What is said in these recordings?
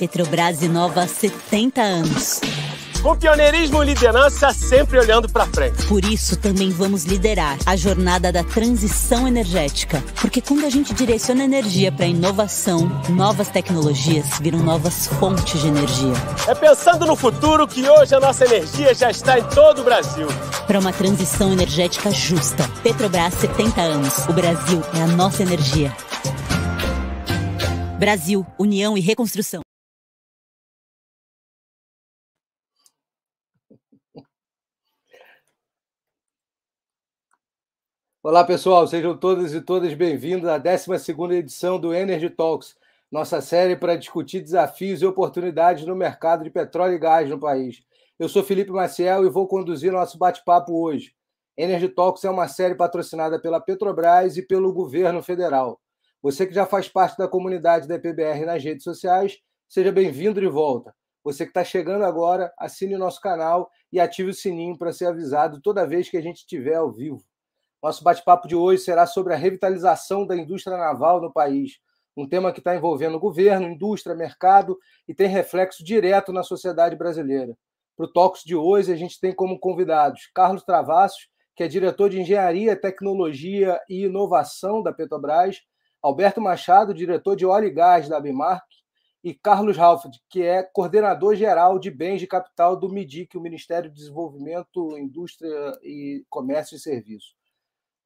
Petrobras inova há 70 anos. Com pioneirismo e liderança sempre olhando para frente. Por isso, também vamos liderar a jornada da transição energética. Porque quando a gente direciona energia para inovação, novas tecnologias viram novas fontes de energia. É pensando no futuro que hoje a nossa energia já está em todo o Brasil. Para uma transição energética justa. Petrobras 70 anos. O Brasil é a nossa energia. Brasil, União e Reconstrução. Olá, pessoal, sejam todos e todas bem-vindos à 12 edição do Energy Talks, nossa série para discutir desafios e oportunidades no mercado de petróleo e gás no país. Eu sou Felipe Maciel e vou conduzir nosso bate-papo hoje. Energy Talks é uma série patrocinada pela Petrobras e pelo governo federal. Você que já faz parte da comunidade da EPBR nas redes sociais, seja bem-vindo de volta. Você que está chegando agora, assine nosso canal e ative o sininho para ser avisado toda vez que a gente estiver ao vivo. Nosso bate-papo de hoje será sobre a revitalização da indústria naval no país, um tema que está envolvendo governo, indústria, mercado e tem reflexo direto na sociedade brasileira. Para o Talks de hoje, a gente tem como convidados Carlos Travassos, que é diretor de Engenharia, Tecnologia e Inovação da Petrobras, Alberto Machado, diretor de Óleo e Gás da Abimark, e Carlos Halford, que é coordenador geral de bens de capital do MIDIC, o Ministério de Desenvolvimento, Indústria e Comércio e Serviços.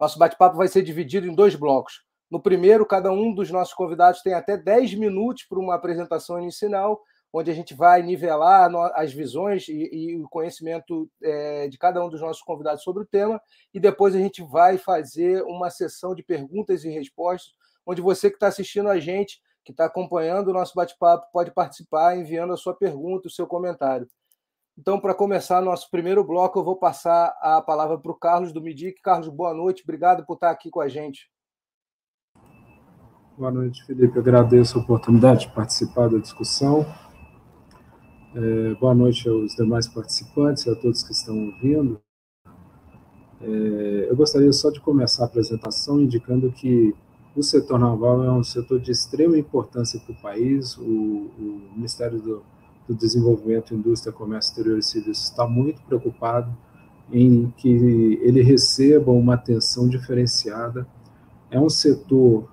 Nosso bate-papo vai ser dividido em dois blocos. No primeiro, cada um dos nossos convidados tem até 10 minutos para uma apresentação inicial, onde a gente vai nivelar as visões e, e o conhecimento é, de cada um dos nossos convidados sobre o tema, e depois a gente vai fazer uma sessão de perguntas e respostas, onde você que está assistindo a gente, que está acompanhando o nosso bate-papo, pode participar enviando a sua pergunta, o seu comentário. Então, para começar nosso primeiro bloco, eu vou passar a palavra para o Carlos do Midic. Carlos, boa noite, obrigado por estar aqui com a gente. Boa noite, Felipe. Agradeço a oportunidade de participar da discussão. É, boa noite aos demais participantes a todos que estão ouvindo. É, eu gostaria só de começar a apresentação indicando que o setor naval é um setor de extrema importância para o país. O, o Ministério do do Desenvolvimento, Indústria, Comércio Exterior e Serviços está muito preocupado em que ele receba uma atenção diferenciada. É um setor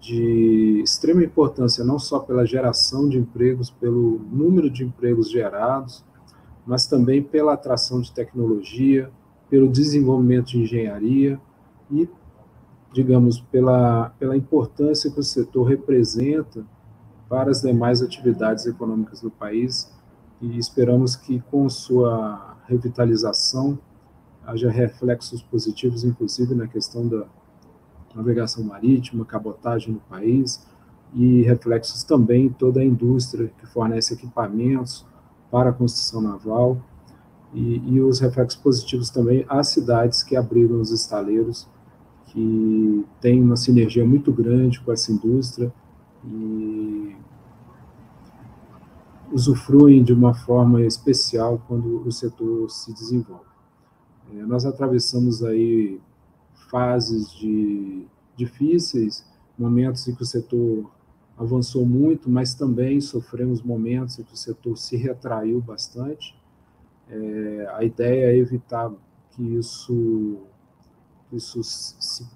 de extrema importância, não só pela geração de empregos, pelo número de empregos gerados, mas também pela atração de tecnologia, pelo desenvolvimento de engenharia e, digamos, pela, pela importância que o setor representa para as demais atividades econômicas do país e esperamos que com sua revitalização haja reflexos positivos, inclusive na questão da navegação marítima, cabotagem no país e reflexos também em toda a indústria que fornece equipamentos para a construção naval e, e os reflexos positivos também às cidades que abrigam os estaleiros, que têm uma sinergia muito grande com essa indústria e usufruem de uma forma especial quando o setor se desenvolve. É, nós atravessamos aí fases de difíceis, momentos em que o setor avançou muito, mas também sofremos momentos em que o setor se retraiu bastante. É, a ideia é evitar que isso, isso se,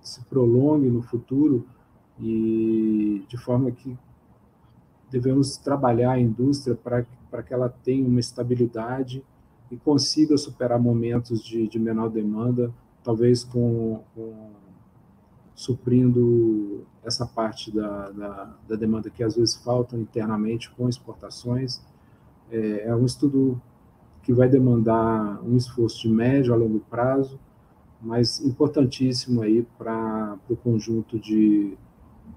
se prolongue no futuro e de forma que devemos trabalhar a indústria para que ela tenha uma estabilidade e consiga superar momentos de, de menor demanda, talvez com, com suprindo essa parte da, da, da, demanda que às vezes falta internamente com exportações. É, é um estudo que vai demandar um esforço de médio a longo prazo, mas importantíssimo aí para o conjunto de,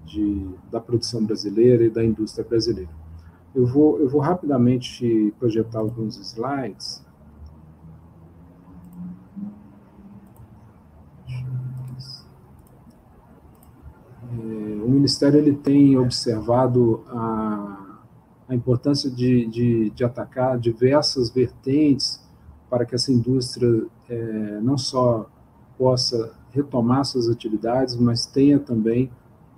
de, da produção brasileira e da indústria brasileira. Eu vou, eu vou rapidamente projetar alguns slides. É, o Ministério ele tem observado a, a importância de, de, de atacar diversas vertentes para que essa indústria é, não só possa retomar suas atividades, mas tenha também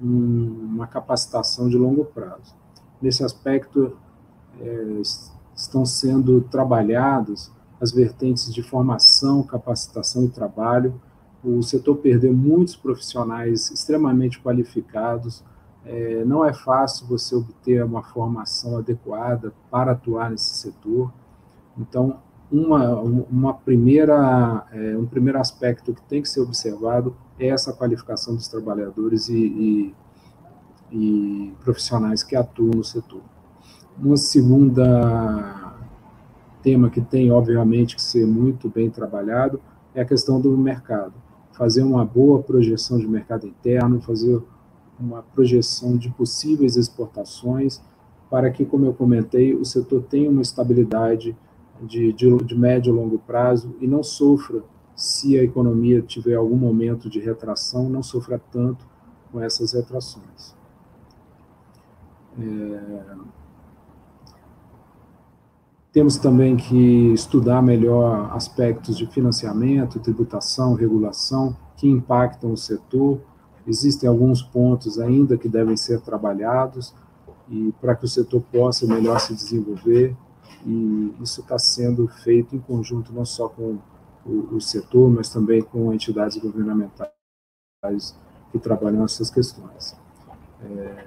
uma capacitação de longo prazo. nesse aspecto é, estão sendo trabalhados as vertentes de formação, capacitação e trabalho. O setor perdeu muitos profissionais extremamente qualificados. É, não é fácil você obter uma formação adequada para atuar nesse setor. Então, uma, uma primeira, é, um primeiro aspecto que tem que ser observado é essa qualificação dos trabalhadores e, e, e profissionais que atuam no setor. Uma segunda tema que tem, obviamente, que ser muito bem trabalhado é a questão do mercado. Fazer uma boa projeção de mercado interno, fazer uma projeção de possíveis exportações, para que, como eu comentei, o setor tenha uma estabilidade de, de, de médio e longo prazo e não sofra, se a economia tiver algum momento de retração, não sofra tanto com essas retrações. É, temos também que estudar melhor aspectos de financiamento, tributação, regulação que impactam o setor. Existem alguns pontos ainda que devem ser trabalhados e para que o setor possa melhor se desenvolver. E isso está sendo feito em conjunto não só com o, o setor, mas também com entidades governamentais que trabalham essas questões. É,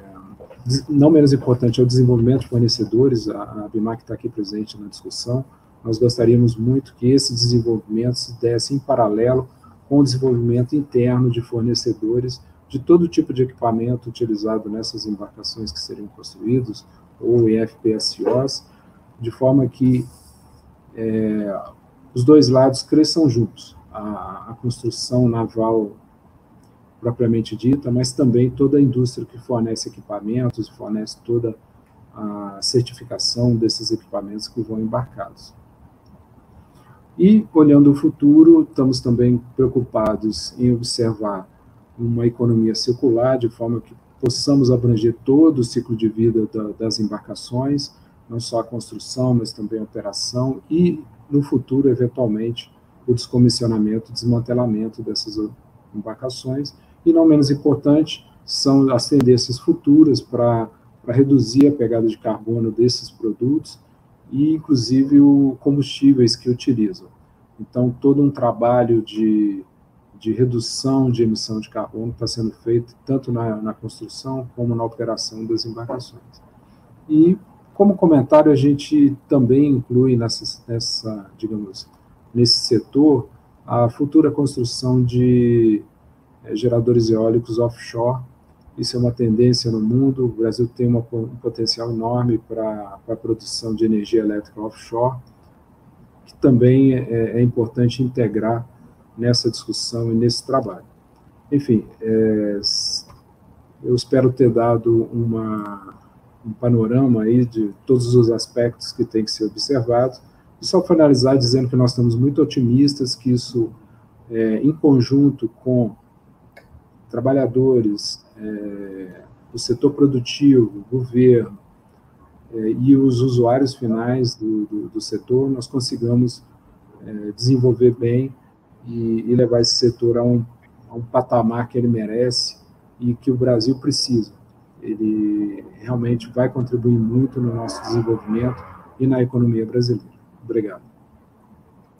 não menos importante é o desenvolvimento de fornecedores, a, a BIMAC está aqui presente na discussão, nós gostaríamos muito que esse desenvolvimento se desse em paralelo com o desenvolvimento interno de fornecedores de todo tipo de equipamento utilizado nessas embarcações que seriam construídos, ou em FPSOs, de forma que é, os dois lados cresçam juntos. A, a construção naval propriamente dita, mas também toda a indústria que fornece equipamentos, fornece toda a certificação desses equipamentos que vão embarcados. E, olhando o futuro, estamos também preocupados em observar uma economia circular, de forma que possamos abranger todo o ciclo de vida da, das embarcações, não só a construção, mas também a operação, e, no futuro, eventualmente, o descomissionamento, desmantelamento dessas embarcações, e não menos importante, são as tendências futuras para reduzir a pegada de carbono desses produtos e, inclusive, os combustíveis que utilizam. Então, todo um trabalho de, de redução de emissão de carbono está sendo feito tanto na, na construção como na operação das embarcações. E, como comentário, a gente também inclui nessa, nessa digamos, nesse setor a futura construção de é, geradores eólicos offshore. Isso é uma tendência no mundo. O Brasil tem uma, um potencial enorme para a produção de energia elétrica offshore, que também é, é, importante integrar nessa discussão e nesse trabalho. Enfim, é, eu espero ter dado uma, um panorama aí de todos os aspectos que tem que ser observados. E só finalizar dizendo que nós estamos muito otimistas que isso, é, em conjunto com trabalhadores, é, o setor produtivo, governo é, e os usuários finais do, do, do setor, nós consigamos é, desenvolver bem e, e, levar esse setor a um, a um patamar que ele merece e que o Brasil precisa. Ele realmente vai contribuir muito no nosso desenvolvimento e na economia brasileira. Obrigado.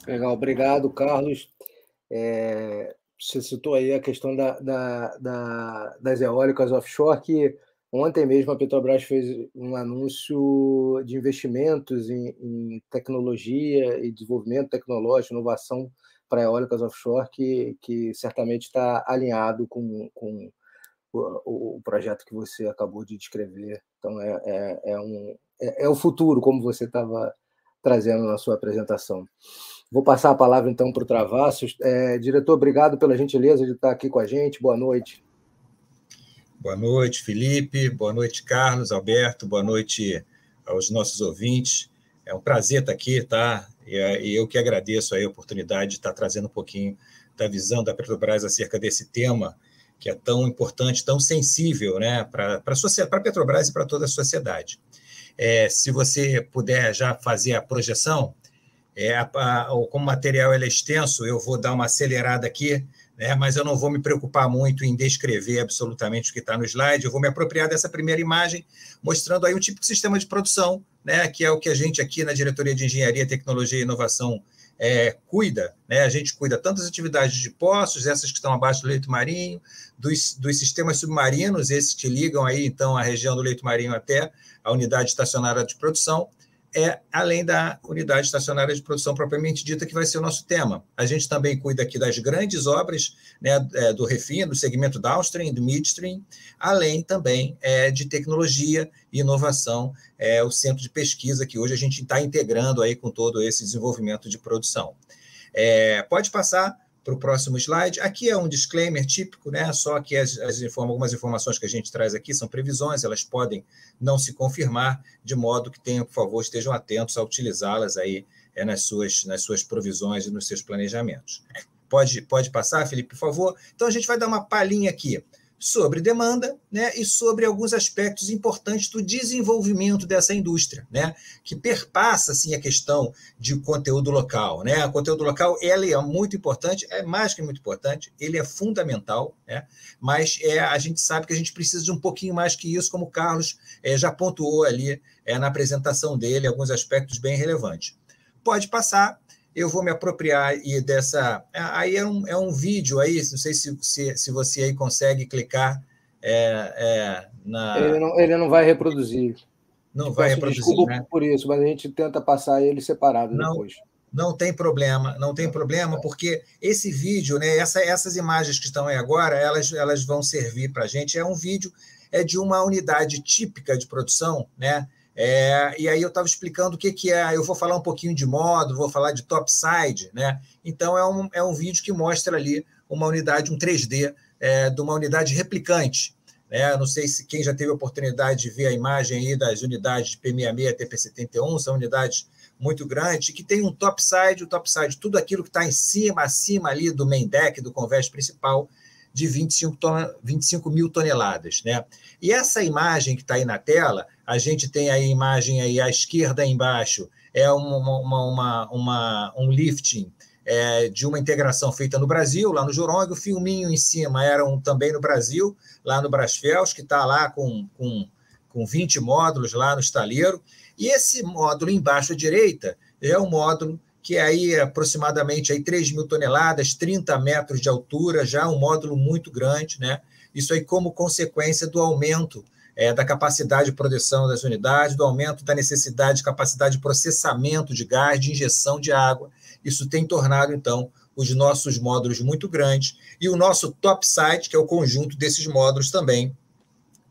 Legal, obrigado, Carlos. É, você citou aí a questão da, da, da, das eólicas offshore, que ontem mesmo a Petrobras fez um anúncio de investimentos em, em tecnologia e desenvolvimento tecnológico, inovação para eólicas offshore, que, que certamente está alinhado com, com o, projeto que você acabou de descrever. Então, é, é, é um, é, é o futuro, como você estava trazendo na sua apresentação. Vou passar a palavra então para o Travassos. É, diretor, obrigado pela gentileza de estar aqui com a gente. Boa noite. Boa noite, Felipe. Boa noite, Carlos, Alberto. Boa noite aos nossos ouvintes. É um prazer estar aqui, tá? E eu que agradeço a oportunidade de estar trazendo um pouquinho da visão da Petrobras acerca desse tema que é tão importante, tão sensível, né, para a Petrobras e para toda a sociedade. É, se você puder já fazer a projeção, é, a, a, como o material é extenso, eu vou dar uma acelerada aqui né? mas eu não vou me preocupar muito em descrever absolutamente o que está no slide, eu vou me apropriar dessa primeira imagem, mostrando aí um tipo de sistema de produção, né? que é o que a gente aqui na Diretoria de Engenharia, Tecnologia e Inovação é, cuida, né? a gente cuida tanto das atividades de poços, essas que estão abaixo do leito marinho, dos, dos sistemas submarinos, esses que ligam aí, então, a região do leito marinho até a unidade estacionária de produção, é além da unidade estacionária de produção propriamente dita, que vai ser o nosso tema. A gente também cuida aqui das grandes obras né, é, do refino, do segmento downstream, do midstream, além também é, de tecnologia e inovação, é, o centro de pesquisa que hoje a gente está integrando aí com todo esse desenvolvimento de produção. É, pode passar para o próximo slide. Aqui é um disclaimer típico, né? Só que as, as informa, algumas informações que a gente traz aqui são previsões, elas podem não se confirmar, de modo que tenham, por favor, estejam atentos a utilizá-las aí é, nas, suas, nas suas provisões e nos seus planejamentos. Pode, pode passar, Felipe, por favor? Então a gente vai dar uma palhinha aqui sobre demanda né, e sobre alguns aspectos importantes do desenvolvimento dessa indústria, né, que perpassa assim, a questão de conteúdo local. Né? O conteúdo local ele é muito importante, é mais que muito importante, ele é fundamental, né? mas é, a gente sabe que a gente precisa de um pouquinho mais que isso, como o Carlos é, já pontuou ali é, na apresentação dele, alguns aspectos bem relevantes. Pode passar eu vou me apropriar e dessa. Aí é um, é um vídeo aí, não sei se, se, se você aí consegue clicar é, é, na. Ele não, ele não vai reproduzir. Não vai reproduzir. Desculpa né? por isso, mas a gente tenta passar ele separado não, depois. Não tem problema, não tem problema, porque esse vídeo, né, essa, essas imagens que estão aí agora, elas, elas vão servir para a gente. É um vídeo é de uma unidade típica de produção, né? É, e aí eu estava explicando o que, que é. Eu vou falar um pouquinho de módulo, vou falar de topside, né? Então é um, é um vídeo que mostra ali uma unidade, um 3D é, de uma unidade replicante. Né? Não sei se quem já teve a oportunidade de ver a imagem aí das unidades de P66 TP71, são unidades muito grandes, que tem um topside, o topside, tudo aquilo que está em cima, acima ali do main deck, do convés principal, de 25, ton 25 mil toneladas. Né? E essa imagem que está aí na tela, a gente tem a imagem aí à esquerda embaixo, é uma, uma, uma, uma um lifting é, de uma integração feita no Brasil, lá no Jorong, o filminho em cima era um, também no Brasil, lá no Brasfels, que está lá com, com, com 20 módulos lá no estaleiro, e esse módulo embaixo à direita é um módulo que é aí aproximadamente aí 3 mil toneladas, 30 metros de altura, já um módulo muito grande, né? Isso aí como consequência do aumento é, da capacidade de produção das unidades, do aumento da necessidade de capacidade de processamento de gás, de injeção de água. Isso tem tornado, então, os nossos módulos muito grandes. E o nosso top site, que é o conjunto desses módulos, também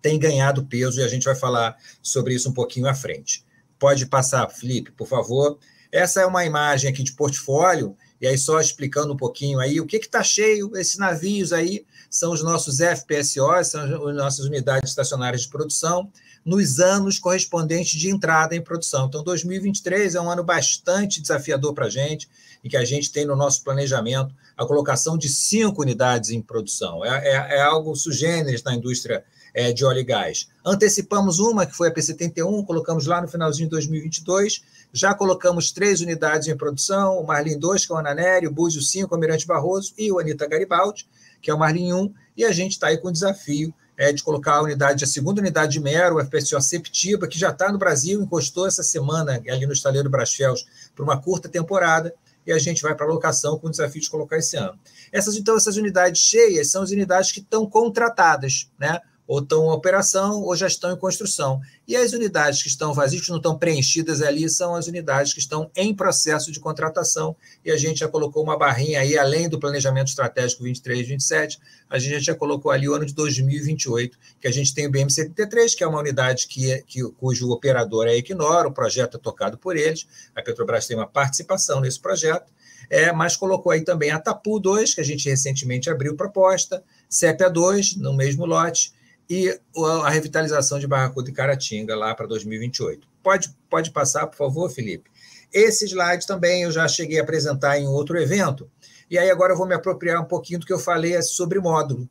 tem ganhado peso, e a gente vai falar sobre isso um pouquinho à frente. Pode passar, Felipe, por favor. Essa é uma imagem aqui de portfólio, e aí só explicando um pouquinho aí o que está cheio, esses navios aí são os nossos FPSOs, são as nossas unidades estacionárias de produção, nos anos correspondentes de entrada em produção. Então, 2023 é um ano bastante desafiador para a gente, e que a gente tem no nosso planejamento a colocação de cinco unidades em produção. É, é, é algo sugêneres na indústria é, de óleo e gás. Antecipamos uma, que foi a P71, colocamos lá no finalzinho de 2022, já colocamos três unidades em produção, o Marlin 2, que é o Ananeri, o Búzio 5, o Almirante Barroso, e o Anitta Garibaldi, que é o Marlin 1, e a gente está aí com o desafio é, de colocar a unidade, a segunda unidade de Mero, o FPSO Septiba, que já está no Brasil, encostou essa semana ali no estaleiro Brasfels por uma curta temporada, e a gente vai para a locação com o desafio de colocar esse ano. Essas, então, essas unidades cheias são as unidades que estão contratadas, né? Ou estão em operação ou já estão em construção. E as unidades que estão vazias, que não estão preenchidas ali, são as unidades que estão em processo de contratação. E a gente já colocou uma barrinha aí, além do planejamento estratégico 23 27, a gente já colocou ali o ano de 2028, que a gente tem o BM-73, que é uma unidade que, que, cujo operador é a Equinor, o projeto é tocado por eles, a Petrobras tem uma participação nesse projeto, é, mas colocou aí também a Tapu 2, que a gente recentemente abriu proposta, CEPA 2, no mesmo lote, e a revitalização de Barracuda e Caratinga lá para 2028. Pode, pode passar, por favor, Felipe? Esse slide também eu já cheguei a apresentar em outro evento, e aí agora eu vou me apropriar um pouquinho do que eu falei sobre módulo.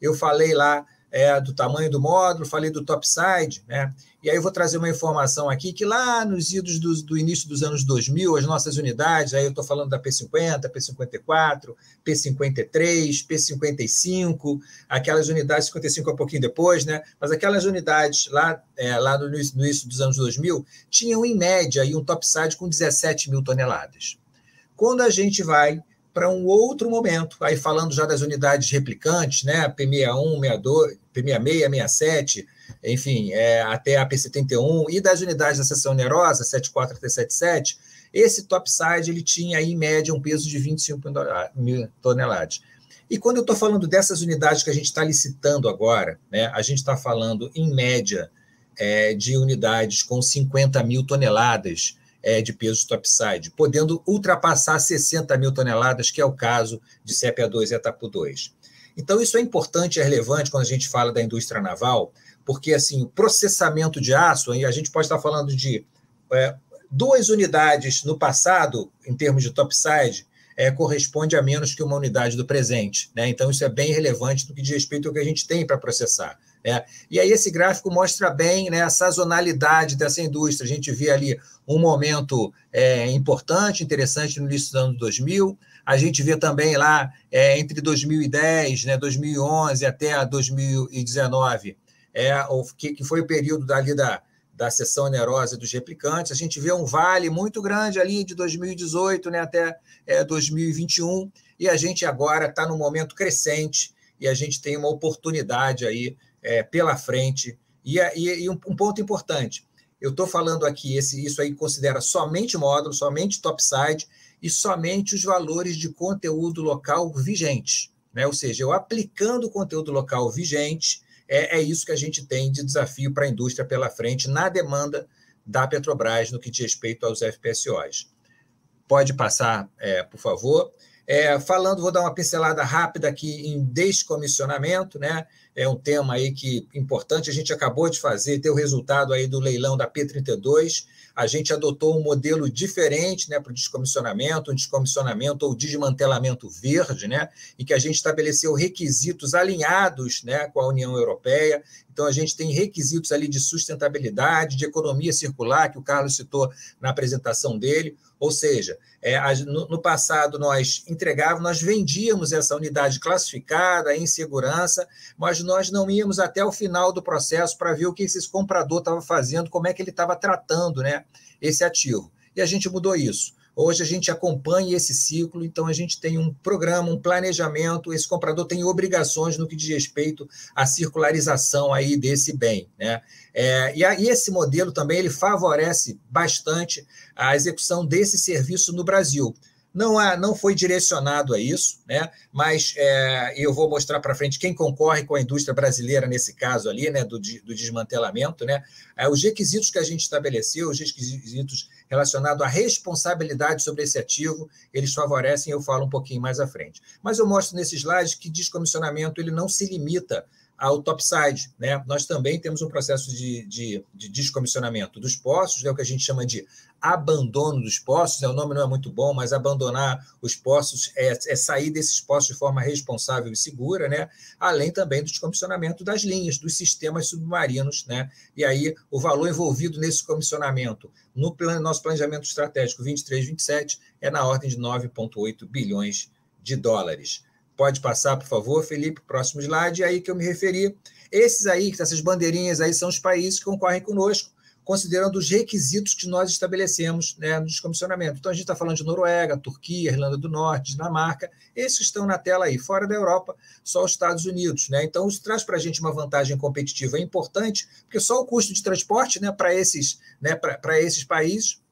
Eu falei lá é, do tamanho do módulo, falei do topside, né? E aí eu vou trazer uma informação aqui que lá nos idos do, do início dos anos 2000, as nossas unidades, aí eu estou falando da P50, P54, P53, P55, aquelas unidades, 55 é um pouquinho depois, né? Mas aquelas unidades lá, é, lá no, início, no início dos anos 2000 tinham, em média, aí, um topside com 17 mil toneladas. Quando a gente vai para um outro momento. Aí falando já das unidades replicantes, né, P61, 62, P66, 67, enfim, é, até a P71 e das unidades da seção onerosa, 74 até 77, esse topside ele tinha aí, em média um peso de 25 mil toneladas. E quando eu estou falando dessas unidades que a gente está licitando agora, né, a gente está falando em média é, de unidades com 50 mil toneladas é, de peso topside, podendo ultrapassar 60 mil toneladas, que é o caso de CPA2 e Etapu 2. Então, isso é importante é relevante quando a gente fala da indústria naval, porque assim, o processamento de aço, a gente pode estar falando de é, duas unidades no passado, em termos de topside, é, corresponde a menos que uma unidade do presente. Né? Então, isso é bem relevante no que diz respeito ao que a gente tem para processar. Né? E aí, esse gráfico mostra bem né, a sazonalidade dessa indústria. A gente vê ali um momento é, importante, interessante no início do ano 2000. A gente vê também lá é, entre 2010, né, 2011 até 2019, é, o, que, que foi o período dali da, da sessão onerosa dos replicantes. A gente vê um vale muito grande ali de 2018 né, até é, 2021, e a gente agora está num momento crescente e a gente tem uma oportunidade aí é, pela frente. E, e, e um, um, ponto importante, eu estou falando aqui, esse, isso aí considera somente módulo, somente topside e somente os valores de conteúdo local vigentes. Né? Ou seja, eu aplicando o conteúdo local vigente, é, é isso que a gente tem de desafio para a indústria pela frente na demanda da Petrobras no que diz respeito aos FPSOs. Pode passar, é, por favor. É, falando, vou dar uma pincelada rápida aqui em descomissionamento, né? É um tema aí que importante. A gente acabou de fazer, ter o resultado aí do leilão da P32 a gente adotou um modelo diferente né, para o descomissionamento, um descomissionamento ou desmantelamento verde, né, em que a gente estabeleceu requisitos alinhados né, com a União Europeia. Então, a gente tem requisitos ali de sustentabilidade, de economia circular, que o Carlos citou na apresentação dele. Ou seja, é, no, no, passado nós entregávamos, nós vendíamos essa unidade classificada em segurança, mas nós não íamos até o final do processo para ver o que esse comprador estava fazendo, como é que ele estava tratando né, esse ativo. E a gente mudou isso. Hoje a gente acompanha esse ciclo, então a gente tem um programa, um planejamento, esse comprador tem obrigações no que diz respeito à circularização aí desse bem. Né? É, e, a, e esse modelo também ele favorece bastante a execução desse serviço no Brasil. Não, há, não foi direcionado a isso, né? mas é, eu vou mostrar para frente quem concorre com a indústria brasileira nesse caso ali, né? do, do desmantelamento. Né? É, os requisitos que a gente estabeleceu, os requisitos relacionados à responsabilidade sobre esse ativo, eles favorecem, eu falo um pouquinho mais à frente. Mas eu mostro nesse slide que descomissionamento ele não se limita ao topside. Né? Nós também temos um processo de, de, de descomissionamento dos postos, né? o que a gente chama de abandono dos postos. Né? O nome não é muito bom, mas abandonar os postos é, é, sair desses postos de forma responsável e segura, né? além também do descomissionamento das linhas, dos sistemas submarinos. Né? E aí o valor envolvido nesse comissionamento no plan, nosso planejamento estratégico 23-27 é na ordem de 9,8 bilhões de dólares. Pode passar, por favor, Felipe, próximo slide, é aí que eu me referi. Esses aí, essas bandeirinhas aí, são os países que concorrem conosco, considerando os requisitos que nós estabelecemos né, no descomissionamento. Então, a gente está falando de Noruega, Turquia, Irlanda do Norte, Dinamarca, esses estão na tela aí. Fora da Europa, só os Estados Unidos. Né? Então, isso traz para a gente uma vantagem competitiva importante, porque só o custo de transporte né, para esses, né, esses países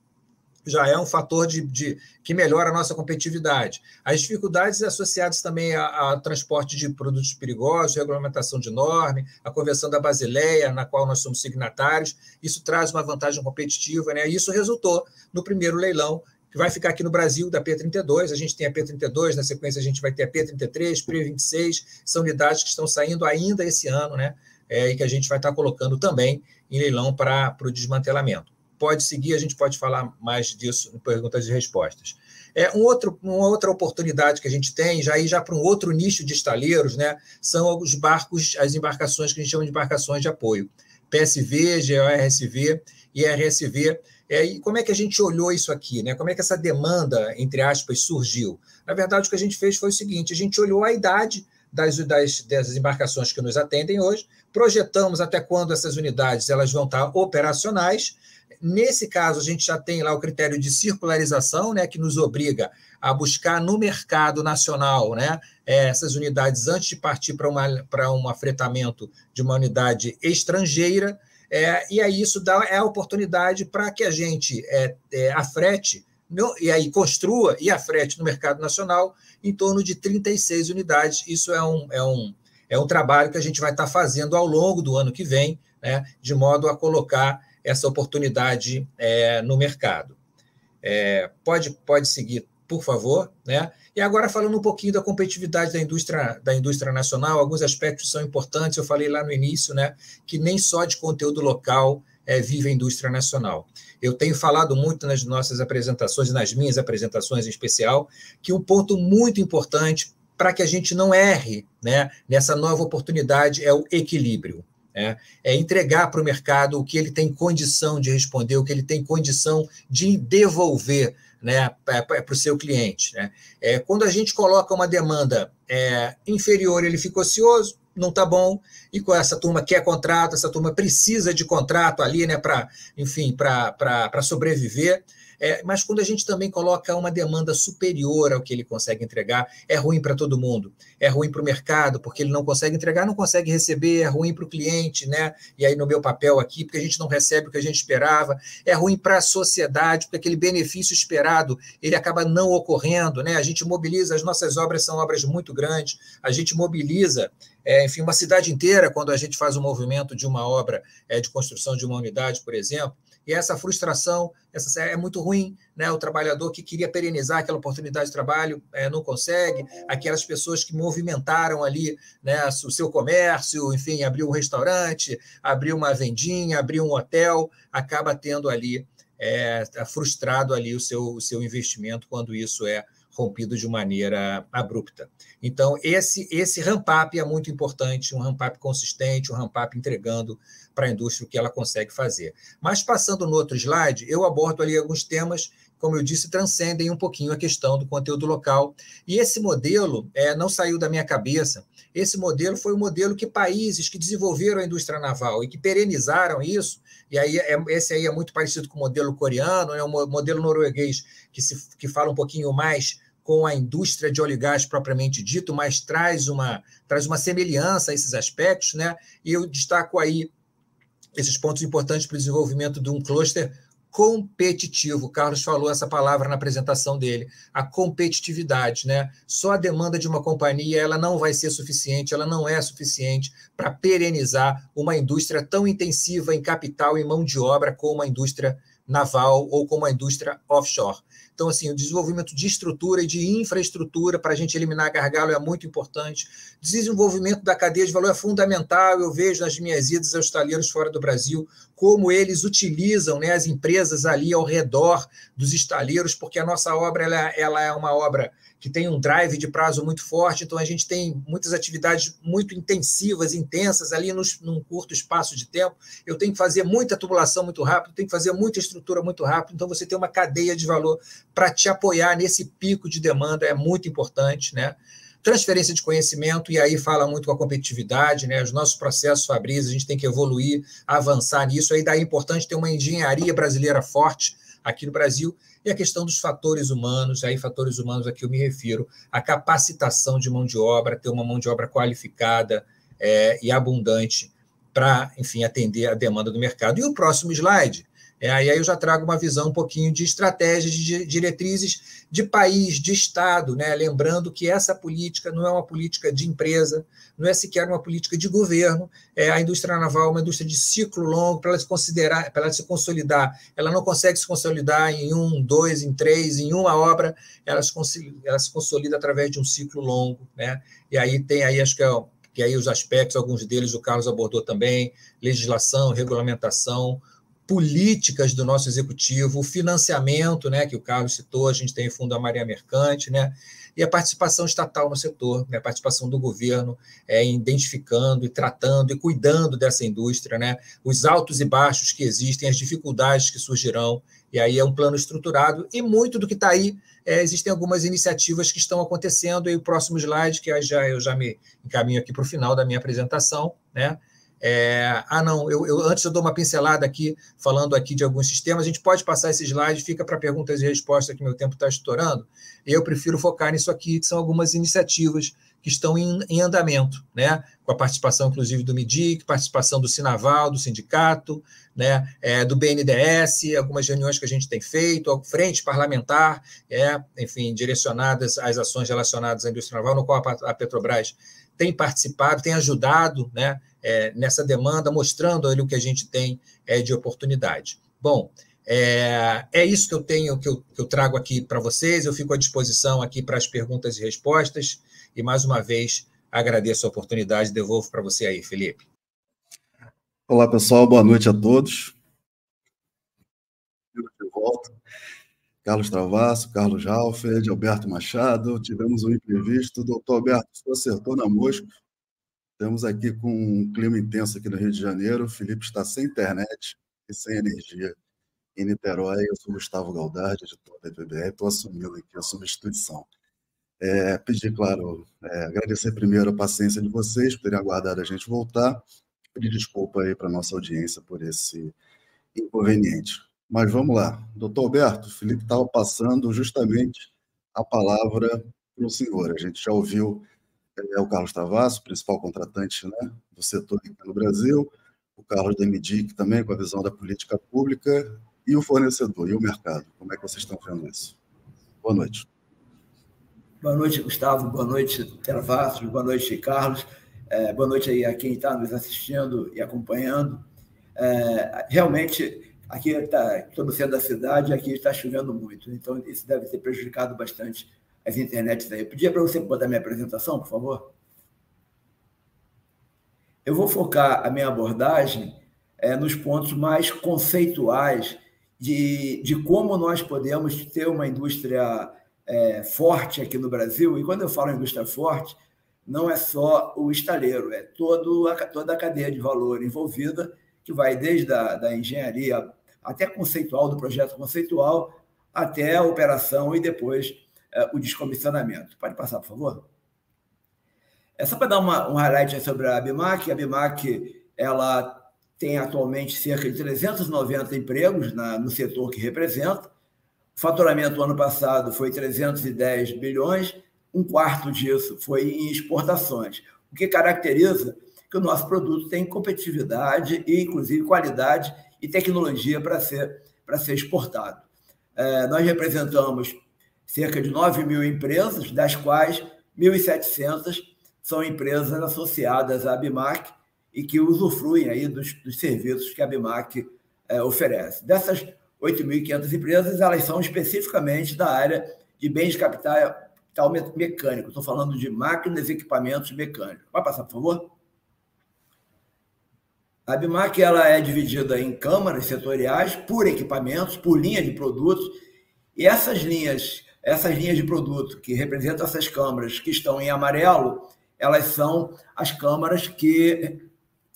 já é um fator de, de, que melhora a nossa competitividade. As dificuldades associadas também ao transporte de produtos perigosos, regulamentação de norma, a Convenção da Basileia, na qual nós somos signatários, isso traz uma vantagem competitiva, né? Isso resultou no primeiro leilão que vai ficar aqui no Brasil da P32. A gente tem a P32, na sequência a gente vai ter a P33, P26, são unidades que estão saindo ainda esse ano, né? É, e que a gente vai estar colocando também em leilão para o desmantelamento. Pode seguir, a gente pode falar mais disso em perguntas e respostas. É, um outro, uma outra oportunidade que a gente tem, já ir já para um outro nicho de estaleiros, né, são os barcos, as embarcações que a gente chama de embarcações de apoio. PSV, GORSV e RSV. É, e como é que a gente olhou isso aqui? Né? Como é que essa demanda, entre aspas, surgiu? Na verdade, o que a gente fez foi o seguinte: a gente olhou a idade das, das, das embarcações que nos atendem hoje, projetamos até quando essas unidades elas vão estar operacionais. Nesse caso, a gente já tem lá o critério de circularização, né, que nos obriga a buscar no mercado nacional né, essas unidades antes de partir para um afretamento de uma unidade estrangeira. É, e aí isso dá é a oportunidade para que a gente é, é, afrete no, e aí construa e afrete no mercado nacional em torno de 36 unidades. Isso é um, é um, é um trabalho que a gente vai estar fazendo ao longo do ano que vem, né, de modo a colocar essa oportunidade é, no mercado. É, pode, pode seguir, por favor. Né? E agora, falando um pouquinho da competitividade da indústria, da indústria nacional, alguns aspectos são importantes. Eu falei lá no início né, que nem só de conteúdo local é, vive a indústria nacional. Eu tenho falado muito nas nossas apresentações nas minhas apresentações em especial que um ponto muito importante para que a gente não erre né, nessa nova oportunidade é o equilíbrio. É, é entregar para o mercado o que ele tem condição de responder, o que ele tem condição de devolver né, para o seu cliente. Né? É, quando a gente coloca uma demanda é, inferior, ele fica ocioso, não está bom, e com essa turma quer contrato, essa turma precisa de contrato ali, né, para, enfim, para sobreviver. É, mas quando a gente também coloca uma demanda superior ao que ele consegue entregar, é ruim para todo mundo. É ruim para o mercado, porque ele não consegue entregar, não consegue receber, é ruim para o cliente, né? E aí, no meu papel aqui, porque a gente não recebe o que a gente esperava, é ruim para a sociedade, porque aquele benefício esperado ele acaba não ocorrendo, né? A gente mobiliza, as nossas obras são obras muito grandes, a gente mobiliza é, enfim, uma cidade inteira, quando a gente faz um movimento de uma obra é, de construção de uma unidade, por exemplo, e essa frustração essa é muito ruim, né? O trabalhador que queria perenizar aquela oportunidade de trabalho é, não consegue, aquelas pessoas que movimentaram ali né, o seu comércio, enfim, abriu um restaurante, abriu uma vendinha, abriu um hotel, acaba tendo ali é, frustrado ali o seu, o seu investimento quando isso é rompido de maneira abrupta. Então, esse, esse ramp-up é muito importante, um ramp-up consistente, um ramp-up entregando para a indústria o que ela consegue fazer. Mas, passando no outro slide, eu abordo ali alguns temas como eu disse, transcendem um pouquinho a questão do conteúdo local. E esse modelo é, não saiu da minha cabeça. Esse modelo foi o modelo que países que desenvolveram a indústria naval e que perenizaram isso, e aí é, esse aí é muito parecido com o modelo coreano, é o modelo norueguês, que, se, que fala um pouquinho mais com a indústria de óleo e gás propriamente dito, mas traz uma, traz uma semelhança a esses aspectos, né? E eu destaco aí esses pontos importantes para o desenvolvimento de um cluster competitivo. O Carlos falou essa palavra na apresentação dele, a competitividade, né? Só a demanda de uma companhia ela não vai ser suficiente, ela não é suficiente para perenizar uma indústria tão intensiva em capital e mão de obra como a indústria naval ou como a indústria offshore. Então, assim, o desenvolvimento de estrutura e de infraestrutura para a gente eliminar gargalo é muito importante. Desenvolvimento da cadeia de valor é fundamental. Eu vejo nas minhas idas aos taleiros fora do Brasil como eles utilizam né, as empresas ali ao redor dos estaleiros, porque a nossa obra ela, ela é uma obra que tem um drive de prazo muito forte, então a gente tem muitas atividades muito intensivas, intensas ali nos, num curto espaço de tempo. Eu tenho que fazer muita tubulação muito rápido, tenho que fazer muita estrutura muito rápido, então você tem uma cadeia de valor para te apoiar nesse pico de demanda é muito importante, né? Transferência de conhecimento, e aí fala muito com a competitividade, né? Os nossos processos Fabris, a gente tem que evoluir, avançar nisso. Aí daí é importante ter uma engenharia brasileira forte aqui no Brasil e a questão dos fatores humanos, aí fatores humanos aqui eu me refiro à capacitação de mão de obra, ter uma mão de obra qualificada é, e abundante para, enfim, atender a demanda do mercado. E o próximo slide é, aí eu já trago uma visão um pouquinho de estratégias, de diretrizes de país, de Estado, né? lembrando que essa política não é uma política de empresa, não é sequer uma política de governo, é, a indústria naval é uma indústria de ciclo longo, para ela se considerar, para ela se consolidar, ela não consegue se consolidar em um, dois, em três, em uma obra, ela se, ela se consolida através de um ciclo longo, né? E aí tem aí, acho que é que aí os aspectos, alguns deles o Carlos abordou também, legislação, regulamentação, políticas do nosso executivo, o financiamento, né, que o Carlos citou, a gente tem o Fundo Maria Mercante, né, e a participação estatal no setor, né, a participação do governo é, identificando e tratando e cuidando dessa indústria, né, os altos e baixos que existem, as dificuldades que surgirão, e aí é um plano estruturado, e muito do que está aí, é, existem algumas iniciativas que estão acontecendo, e o próximo slide, que já, eu já me encaminho aqui para o final da minha apresentação, né, é, ah, não, eu, eu, antes eu dou uma pincelada aqui, falando aqui de alguns sistemas. A gente pode passar esse slide, fica para perguntas e respostas, que meu tempo está estourando. Eu prefiro focar nisso aqui, que são algumas iniciativas que estão em, em andamento, né? com a participação, inclusive, do MIDIC, participação do Sinaval, do sindicato, né? É, do BNDES, algumas reuniões que a gente tem feito, frente parlamentar, é, enfim, direcionadas às ações relacionadas à indústria naval, no qual a, Petrobras tem participado, tem ajudado né, é, nessa demanda, mostrando ali o que a gente tem é, de oportunidade. Bom, é, é, isso que eu tenho, que eu, que eu trago aqui para vocês. Eu fico à disposição aqui para as perguntas e respostas. E mais uma vez agradeço a oportunidade, devolvo para você aí, Felipe. Olá, pessoal, boa noite a todos. De volta. Carlos Travasso, Carlos Ralfed, Alberto Machado, tivemos um imprevisto. Doutor Alberto, você acertou na mosca. Estamos aqui com um clima intenso aqui no Rio de Janeiro. O Felipe está sem internet e sem energia em Niterói. Eu sou Gustavo Galdardi, editor da EPBR, estou assumindo aqui a substituição. É, pedir, claro, é, agradecer primeiro a paciência de vocês por terem aguardado a gente voltar. Pedir desculpa aí para a nossa audiência por esse inconveniente. Mas vamos lá. Doutor Alberto, o Felipe estava passando justamente a palavra para o senhor. A gente já ouviu é, o Carlos Travasso, principal contratante né, do setor aqui no Brasil, o Carlos Demidic também, com a visão da política pública, e o fornecedor, e o mercado. Como é que vocês estão vendo isso? Boa noite. Boa noite, Gustavo. Boa noite, Travassos. Boa noite, Carlos. É, boa noite aí a quem está nos assistindo e acompanhando. É, realmente, Aqui está, estou no centro da cidade, aqui está chovendo muito, então isso deve ter prejudicado bastante as internets aí. Eu pedia para você botar minha apresentação, por favor? Eu vou focar a minha abordagem é, nos pontos mais conceituais de, de como nós podemos ter uma indústria é, forte aqui no Brasil. E quando eu falo indústria forte, não é só o estaleiro, é todo a, toda a cadeia de valor envolvida, que vai desde a da engenharia até conceitual, do projeto conceitual, até a operação e depois o descomissionamento. Pode passar, por favor? É só para dar uma, um highlight sobre a Abimac. A Abimac ela tem atualmente cerca de 390 empregos na, no setor que representa. O faturamento ano passado foi 310 bilhões, um quarto disso foi em exportações, o que caracteriza que o nosso produto tem competitividade e, inclusive, qualidade e tecnologia para ser, para ser exportado. É, nós representamos cerca de 9 mil empresas, das quais 1.700 são empresas associadas à Abimac e que usufruem aí dos, dos serviços que a Abimac é, oferece. Dessas 8.500 empresas, elas são especificamente da área de bens de capital, capital mecânico. Estou falando de máquinas e equipamentos mecânicos. Vai passar, por favor? A BIMAC ela é dividida em câmaras setoriais por equipamentos, por linha de produtos, e essas linhas, essas linhas de produto que representam essas câmaras que estão em amarelo, elas são as câmaras que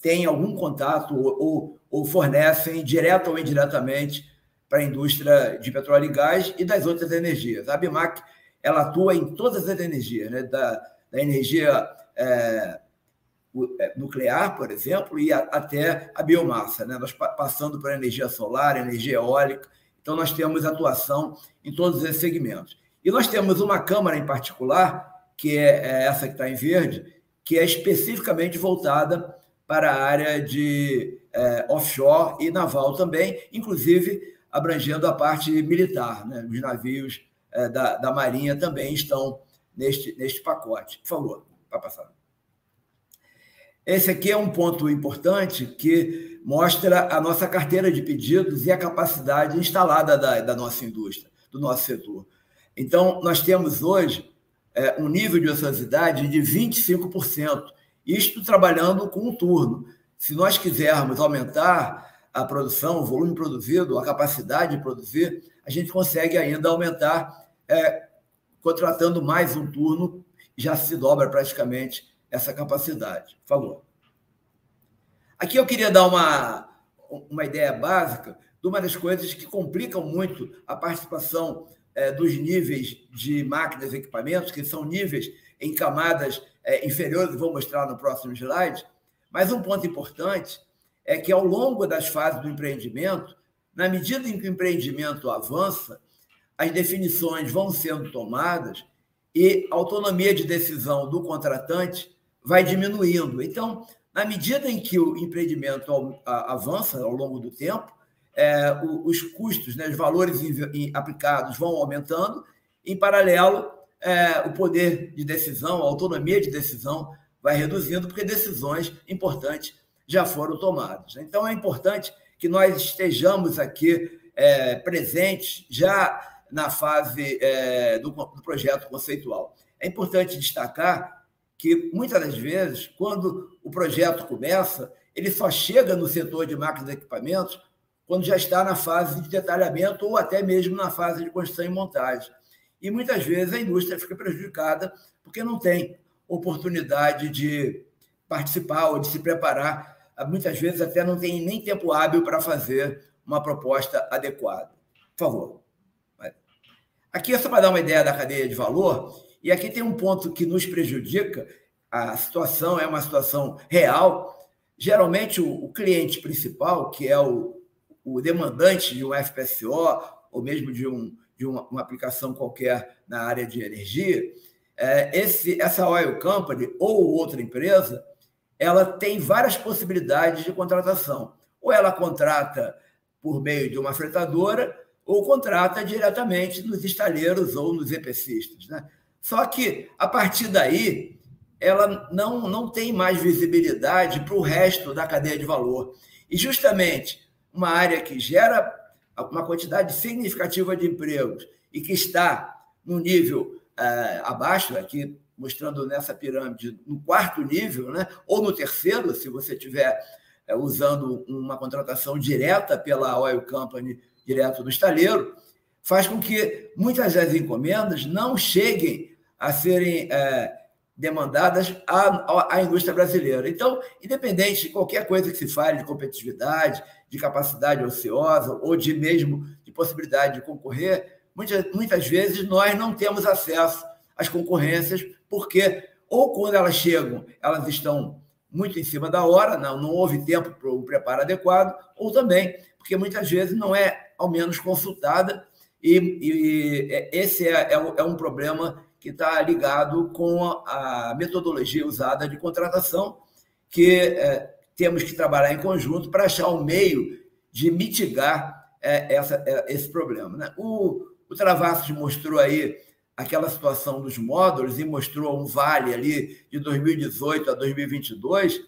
têm algum contato ou, ou, fornecem direto ou indiretamente para a indústria de petróleo e gás e das outras energias. A BIMAC ela atua em todas as energias, né? da, da energia é, é, nuclear, por exemplo, e a, até a biomassa, né? nós passando por energia solar, energia eólica. Então, nós temos atuação em todos esses segmentos. E nós temos uma Câmara em particular, que é, é essa que está em verde, que é especificamente voltada para a área de é, offshore e naval também, inclusive abrangendo a parte militar. Né? Os navios é, da, da Marinha também estão neste, neste pacote. Por favor, para passar. Esse aqui é um ponto importante que mostra a nossa carteira de pedidos e a capacidade instalada da, da nossa indústria, do nosso setor. Então, nós temos hoje é, um nível de ociosidade de 25%, isto trabalhando com um turno. Se nós quisermos aumentar a produção, o volume produzido, a capacidade de produzir, a gente consegue ainda aumentar, é, contratando mais um turno, já se dobra praticamente essa capacidade. Favor. Aqui eu queria dar uma, uma ideia básica de uma das coisas que complicam muito a participação é, dos níveis de máquinas e equipamentos, que são níveis em camadas é, inferiores, vou mostrar no próximo slide. Mas um ponto importante é que, ao longo das fases do empreendimento, na medida em que o empreendimento avança, as definições vão sendo tomadas e a autonomia de decisão do contratante vai diminuindo. Então, na medida em que o empreendimento avança ao longo do tempo, é, os custos, né, os valores aplicados vão aumentando, em paralelo, é, o poder de decisão, a autonomia de decisão vai reduzindo, porque decisões importantes já foram tomadas. Então, é importante que nós estejamos aqui é, presentes já na fase é, do, do projeto conceitual. É importante destacar que, muitas das vezes, quando o projeto começa, ele só chega no setor de máquinas e equipamentos quando já está na fase de detalhamento ou até mesmo na fase de construção e montagem. E muitas vezes a indústria fica prejudicada porque não tem oportunidade de participar ou de se preparar. Muitas vezes até não tem nem tempo hábil para fazer uma proposta adequada. Por favor. Aqui é só para dar uma ideia da cadeia de valor, e aqui tem um ponto que nos prejudica. A situação é uma situação real. Geralmente, o, cliente principal, que é o, o demandante de um FPSO, ou mesmo de, um, de uma, uma aplicação qualquer na área de energia, é, esse, essa oil company ou outra empresa, ela tem várias possibilidades de contratação. Ou ela contrata por meio de uma fretadora, ou contrata diretamente nos estaleiros ou nos EPCistas. Né? Só que, a partir daí, ela não, não tem mais visibilidade para o resto da cadeia de valor. E, justamente, uma área que gera uma quantidade significativa de empregos e que está no nível é, abaixo, aqui mostrando nessa pirâmide, no quarto nível, né? ou no terceiro, se você estiver é, usando uma contratação direta pela Oil Company direto do estaleiro, faz com que muitas das encomendas não cheguem a serem é, demandadas à, à, indústria brasileira. Então, independente de qualquer coisa que se fale de competitividade, de capacidade ociosa ou de mesmo de possibilidade de concorrer, muitas, muitas vezes nós não temos acesso às concorrências, porque ou quando elas chegam, elas estão muito em cima da hora, não, não houve tempo para o preparo adequado, ou também porque muitas vezes não é ao menos consultada, e, e é, esse é, é, é, um problema que está ligado com a metodologia usada de contratação, que é, temos que trabalhar em conjunto para achar um meio de mitigar é, essa, é, esse problema. Né? O, o Travassos mostrou aí aquela situação dos módulos e mostrou um vale ali de 2018 a 2022.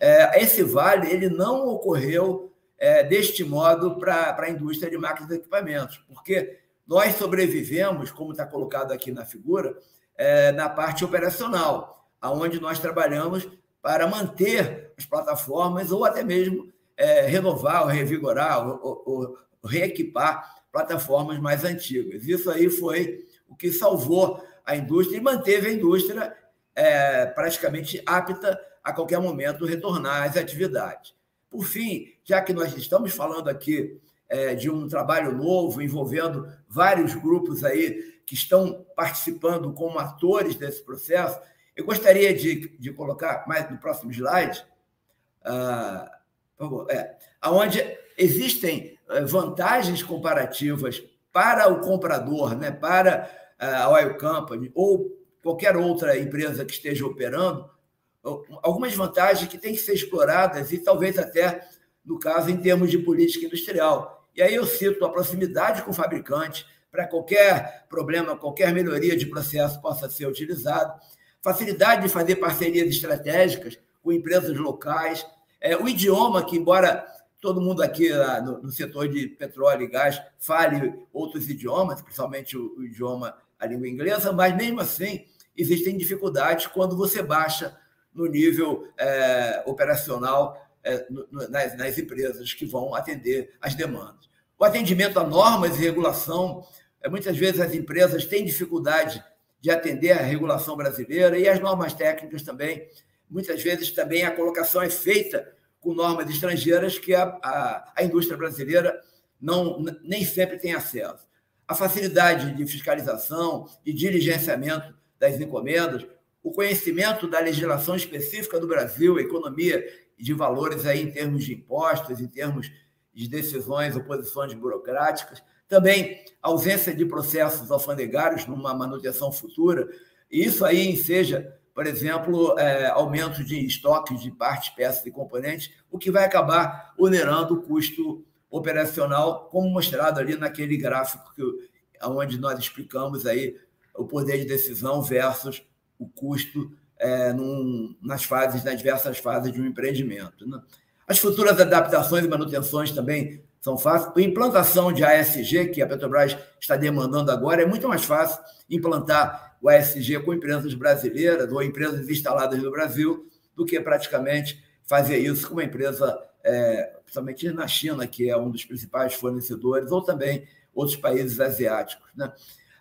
É, esse vale ele não ocorreu é, deste modo para a indústria de máquinas e equipamentos, porque nós sobrevivemos, como está colocado aqui na figura, é, na parte operacional, aonde nós trabalhamos para manter as plataformas ou até mesmo é, renovar ou revigorar ou, ou, ou reequipar plataformas mais antigas. Isso aí foi o que salvou a indústria e manteve a indústria é, praticamente apta a qualquer momento retornar às atividades. Por fim, já que nós estamos falando aqui é, de um trabalho novo envolvendo vários grupos aí que estão participando como atores desse processo, eu gostaria de, de colocar mais no próximo slide, favor, é, onde existem é, vantagens comparativas para o comprador, né, para a Oil Company ou qualquer outra empresa que esteja operando, algumas vantagens que têm que ser exploradas e talvez até, no caso, em termos de política industrial. E aí eu cito a proximidade com o fabricante, para qualquer problema, qualquer melhoria de processo possa ser utilizado, facilidade de fazer parcerias estratégicas com empresas locais, é, o idioma, que embora todo mundo aqui no, no, setor de petróleo e gás fale outros idiomas, principalmente o, o idioma, a língua inglesa, mas mesmo assim existem dificuldades quando você baixa no nível é, operacional é, nas, nas empresas que vão atender as demandas. O atendimento a normas e regulação, é, muitas vezes as empresas têm dificuldade de atender a regulação brasileira e as normas técnicas também. Muitas vezes também a colocação é feita com normas estrangeiras que a, a, a indústria brasileira não, nem sempre tem acesso. A facilidade de fiscalização, de diligenciamento das encomendas, o conhecimento da legislação específica do Brasil, economia de valores aí em termos de impostos, em termos de decisões ou posições burocráticas, também ausência de processos alfandegários numa manutenção futura, isso aí seja, por exemplo, é, aumento de estoques de partes, peças e componentes, o que vai acabar onerando o custo operacional, como mostrado ali naquele gráfico que, onde nós explicamos aí o poder de decisão versus o custo é, num, nas fases, nas diversas fases de um empreendimento. Né? As futuras adaptações e manutenções também são fáceis. A implantação de ASG, que a Petrobras está demandando agora, é muito mais fácil implantar o ASG com empresas brasileiras ou empresas instaladas no Brasil do que praticamente fazer isso com uma empresa, é, principalmente na China, que é um dos principais fornecedores, ou também outros países asiáticos. Né?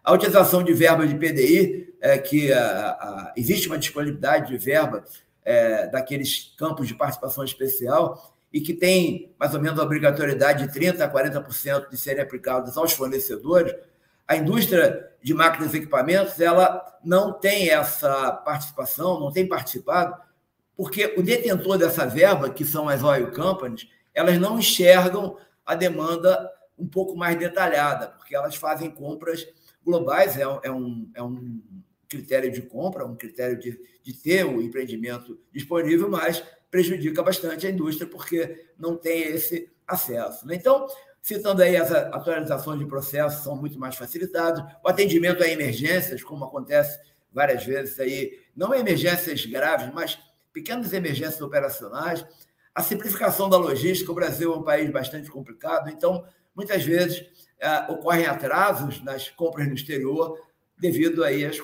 A utilização de verba de PDI, é, que a, a, existe uma disponibilidade de verba é, daqueles campos de participação especial e que tem mais ou menos a obrigatoriedade de 30% a 40% de serem aplicados aos fornecedores, a indústria de máquinas e equipamentos ela não tem essa participação, não tem participado, porque o detentor dessa verba, que são as oil companies, elas não enxergam a demanda um pouco mais detalhada, porque elas fazem compras globais, é, é, um, é um critério de compra, um critério de, de ter o empreendimento disponível, mas prejudica bastante a indústria porque não tem esse acesso. Né? Então, citando aí as atualizações de processos são muito mais facilitados, o atendimento a emergências, como acontece várias vezes aí, não emergências graves, mas pequenas emergências operacionais, a simplificação da logística, o Brasil é um país bastante complicado, então, muitas vezes, é, ocorrem atrasos nas compras no exterior devido aí às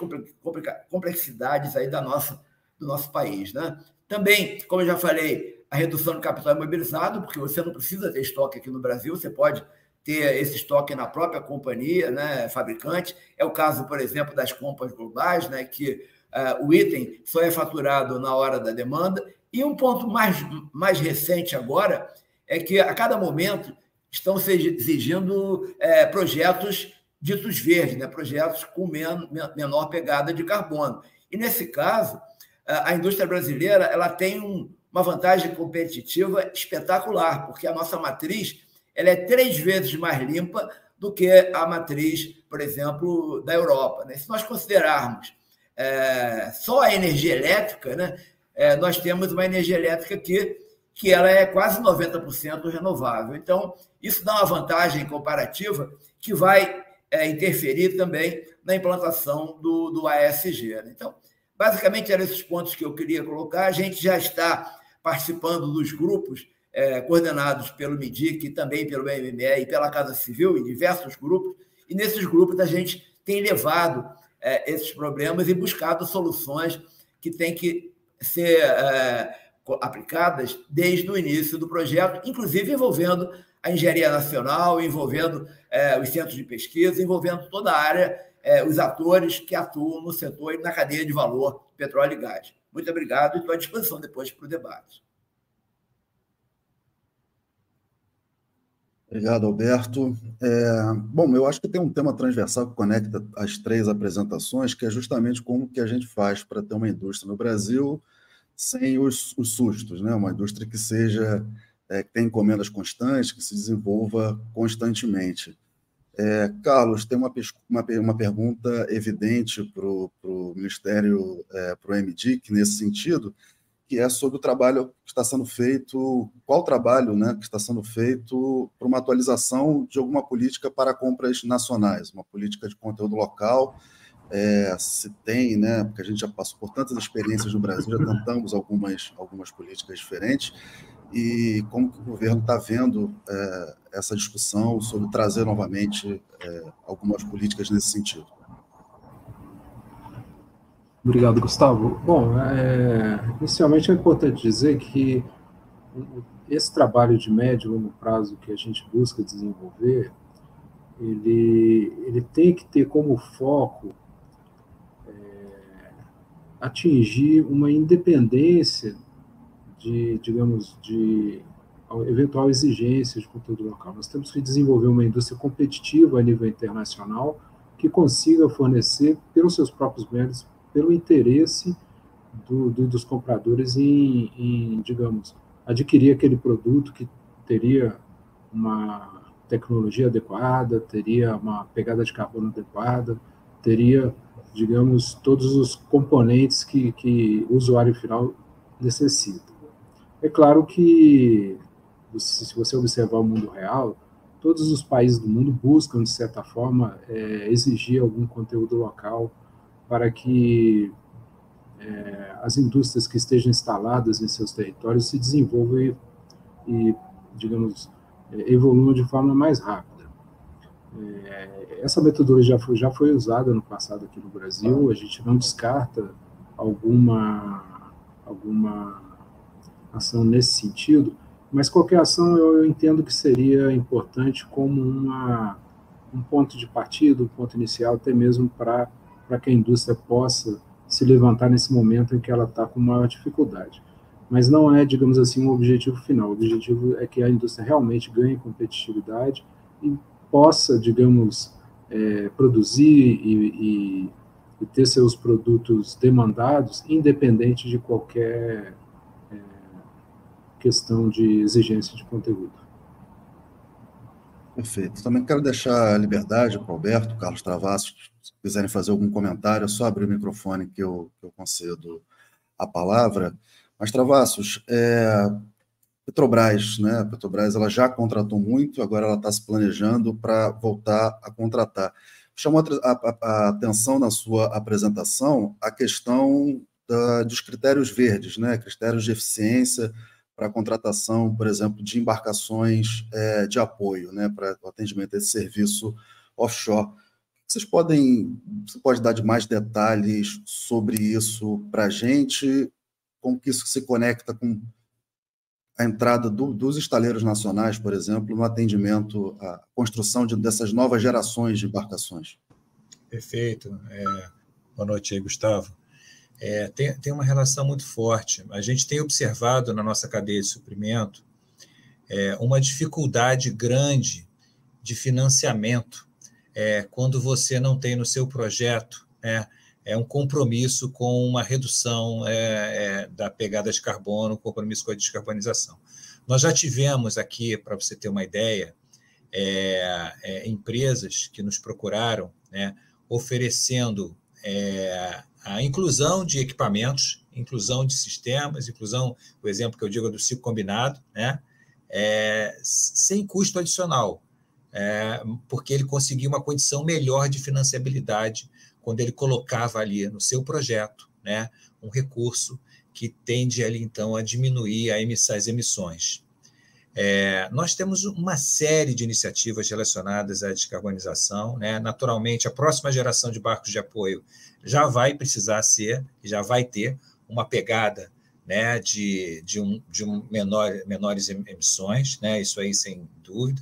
complexidades aí da nossa, do nosso país. Né? Também, como eu já falei, a redução do capital imobilizado, porque você não precisa ter estoque aqui no Brasil, você pode ter esse estoque na própria companhia, né, fabricante. É o caso, por exemplo, das compras globais, né, que uh, o item só é faturado na hora da demanda. E um ponto mais, mais recente agora é que, a cada momento, estão se exigindo é, projetos ditos verdes, né? projetos com men menor pegada de carbono. E, nesse caso, a indústria brasileira ela tem um, uma vantagem competitiva espetacular, porque a nossa matriz ela é três vezes mais limpa do que a matriz, por exemplo, da Europa. Né? Se nós considerarmos é, só a energia elétrica, né, é, nós temos uma energia elétrica que que ela é quase 90% renovável. Então, isso dá uma vantagem comparativa que vai é, interferir também na implantação do, do ASG. Né? Então, basicamente, eram esses pontos que eu queria colocar. A gente já está participando dos grupos é, coordenados pelo MIDIC, também pelo MME e pela Casa Civil, em diversos grupos, e nesses grupos a gente tem levado é, esses problemas e buscado soluções que têm que ser é, aplicadas desde o início do projeto, inclusive envolvendo a engenharia nacional, envolvendo é, os centros de pesquisa, envolvendo toda a área, é, os atores que atuam no setor e na cadeia de valor petróleo e gás. Muito obrigado e estou à disposição depois para o debate. Obrigado, Alberto. É, bom, eu acho que tem um tema transversal que conecta as três apresentações, que é justamente como que a gente faz para ter uma indústria no Brasil sem os, os sustos, né? Uma indústria que seja é, que tenha encomendas constantes, que se desenvolva constantemente. É, Carlos, tem uma, uma, uma pergunta evidente para o Ministério, é, para o MDIC, nesse sentido, que é sobre o trabalho que está sendo feito, qual trabalho né, que está sendo feito para uma atualização de alguma política para compras nacionais, uma política de conteúdo local, é, se tem, né, porque a gente já passou por tantas experiências no Brasil, já tentamos algumas, algumas políticas diferentes, e como que o governo está vendo é, essa discussão sobre trazer novamente é, algumas políticas nesse sentido. Obrigado, Gustavo. Bom, é, inicialmente é importante dizer que esse trabalho de médio e longo prazo que a gente busca desenvolver, ele, ele tem que ter como foco é, atingir uma independência de, digamos, de eventual exigência de conteúdo local. Nós temos que desenvolver uma indústria competitiva a nível internacional que consiga fornecer, pelos seus próprios méritos, pelo interesse do, do, dos compradores em, em, digamos, adquirir aquele produto que teria uma tecnologia adequada, teria uma pegada de carbono adequada, teria, digamos, todos os componentes que, que o usuário final necessita. É claro que, se você observar o mundo real, todos os países do mundo buscam, de certa forma, é, exigir algum conteúdo local para que é, as indústrias que estejam instaladas em seus territórios se desenvolvam e, e digamos, é, evoluam de forma mais rápida. É, essa metodologia já foi, já foi usada no passado aqui no Brasil, a gente não descarta alguma, alguma ação nesse sentido, mas qualquer ação eu, eu entendo que seria importante como uma, um ponto de partida, um ponto inicial, até mesmo para que a indústria possa se levantar nesse momento em que ela está com maior dificuldade. Mas não é, digamos assim, um objetivo final. O objetivo é que a indústria realmente ganhe competitividade e possa, digamos, é, produzir e, e, e, ter seus produtos demandados, independente de qualquer questão de exigência de conteúdo. Perfeito. Também quero deixar a liberdade para o Alberto, Carlos Travassos, se quiserem fazer algum comentário, é só abrir o microfone que eu, que eu concedo a palavra. Mas, Travassos, é, Petrobras, né? A Petrobras ela já contratou muito, agora ela está se planejando para voltar a contratar. Chamou a, a, a, atenção na sua apresentação a questão da, dos critérios verdes, né? Critérios de eficiência para a contratação, por exemplo, de embarcações é, de apoio, né? Para o atendimento desse serviço offshore. Vocês podem, você pode dar de mais detalhes sobre isso para a gente? Como que isso se conecta com a entrada do, dos estaleiros nacionais, por exemplo, no atendimento à construção de, dessas novas gerações de embarcações? Perfeito. É, boa noite aí, Gustavo. É, tem, tem uma relação muito forte. A gente tem observado na nossa cadeia de suprimento é, uma dificuldade grande de financiamento é, quando você não tem no seu projeto é, é um compromisso com uma redução é, é, da pegada de carbono, compromisso com a descarbonização. Nós já tivemos aqui, para você ter uma ideia, é, empresas que nos procuraram né, oferecendo é, a inclusão de equipamentos, inclusão de sistemas, inclusão, o exemplo que eu digo é do ciclo combinado, né, sem custo adicional é, porque ele conseguia uma condição melhor de financiabilidade quando ele colocava ali no seu projeto né, um recurso que tende ali então a diminuir as emissões. É, nós temos uma série de iniciativas relacionadas à descarbonização. Né? Naturalmente, a próxima geração de barcos de apoio já vai precisar ser, já vai ter uma pegada né, de, de, um, de um menor, menores emissões, né? isso aí sem dúvida.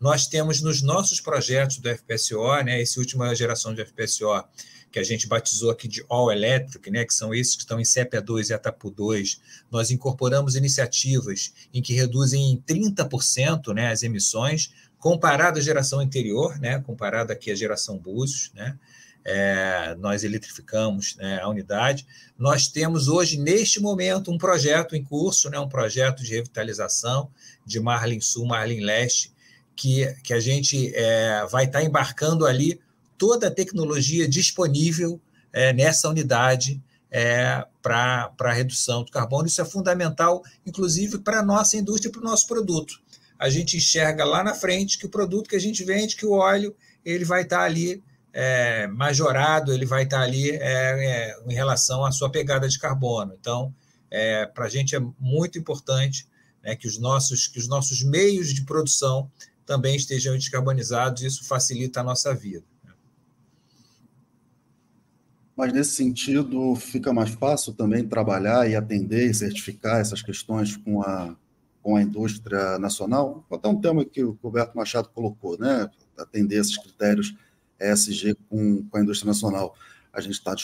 Nós temos nos nossos projetos do FPSO, né, essa última geração de FPSO, que a gente batizou aqui de All Electric, né, que são esses que estão em CEPA 2 e ATAPU 2, nós incorporamos iniciativas em que reduzem em 30% né, as emissões, comparado à geração anterior, né, comparado aqui à geração Búzios, né, é, nós eletrificamos né, a unidade. Nós temos hoje, neste momento, um projeto em curso, né, um projeto de revitalização de Marlin Sul, Marlin Leste, que, que a gente é, vai estar embarcando ali toda a tecnologia disponível é, nessa unidade é, para a redução do carbono. Isso é fundamental, inclusive, para a nossa indústria e para o nosso produto. A gente enxerga lá na frente que o produto que a gente vende, que o óleo, ele vai estar ali é, majorado, ele vai estar ali é, é, em relação à sua pegada de carbono. Então, é, para a gente é muito importante né, que, os nossos, que os nossos meios de produção também estejam descarbonizados, e isso facilita a nossa vida. Mas, nesse sentido, fica mais fácil também trabalhar e atender e certificar essas questões com a, com a indústria nacional? Dar um tema que o Roberto Machado colocou, né? atender esses critérios ESG com, com a indústria nacional. A gente está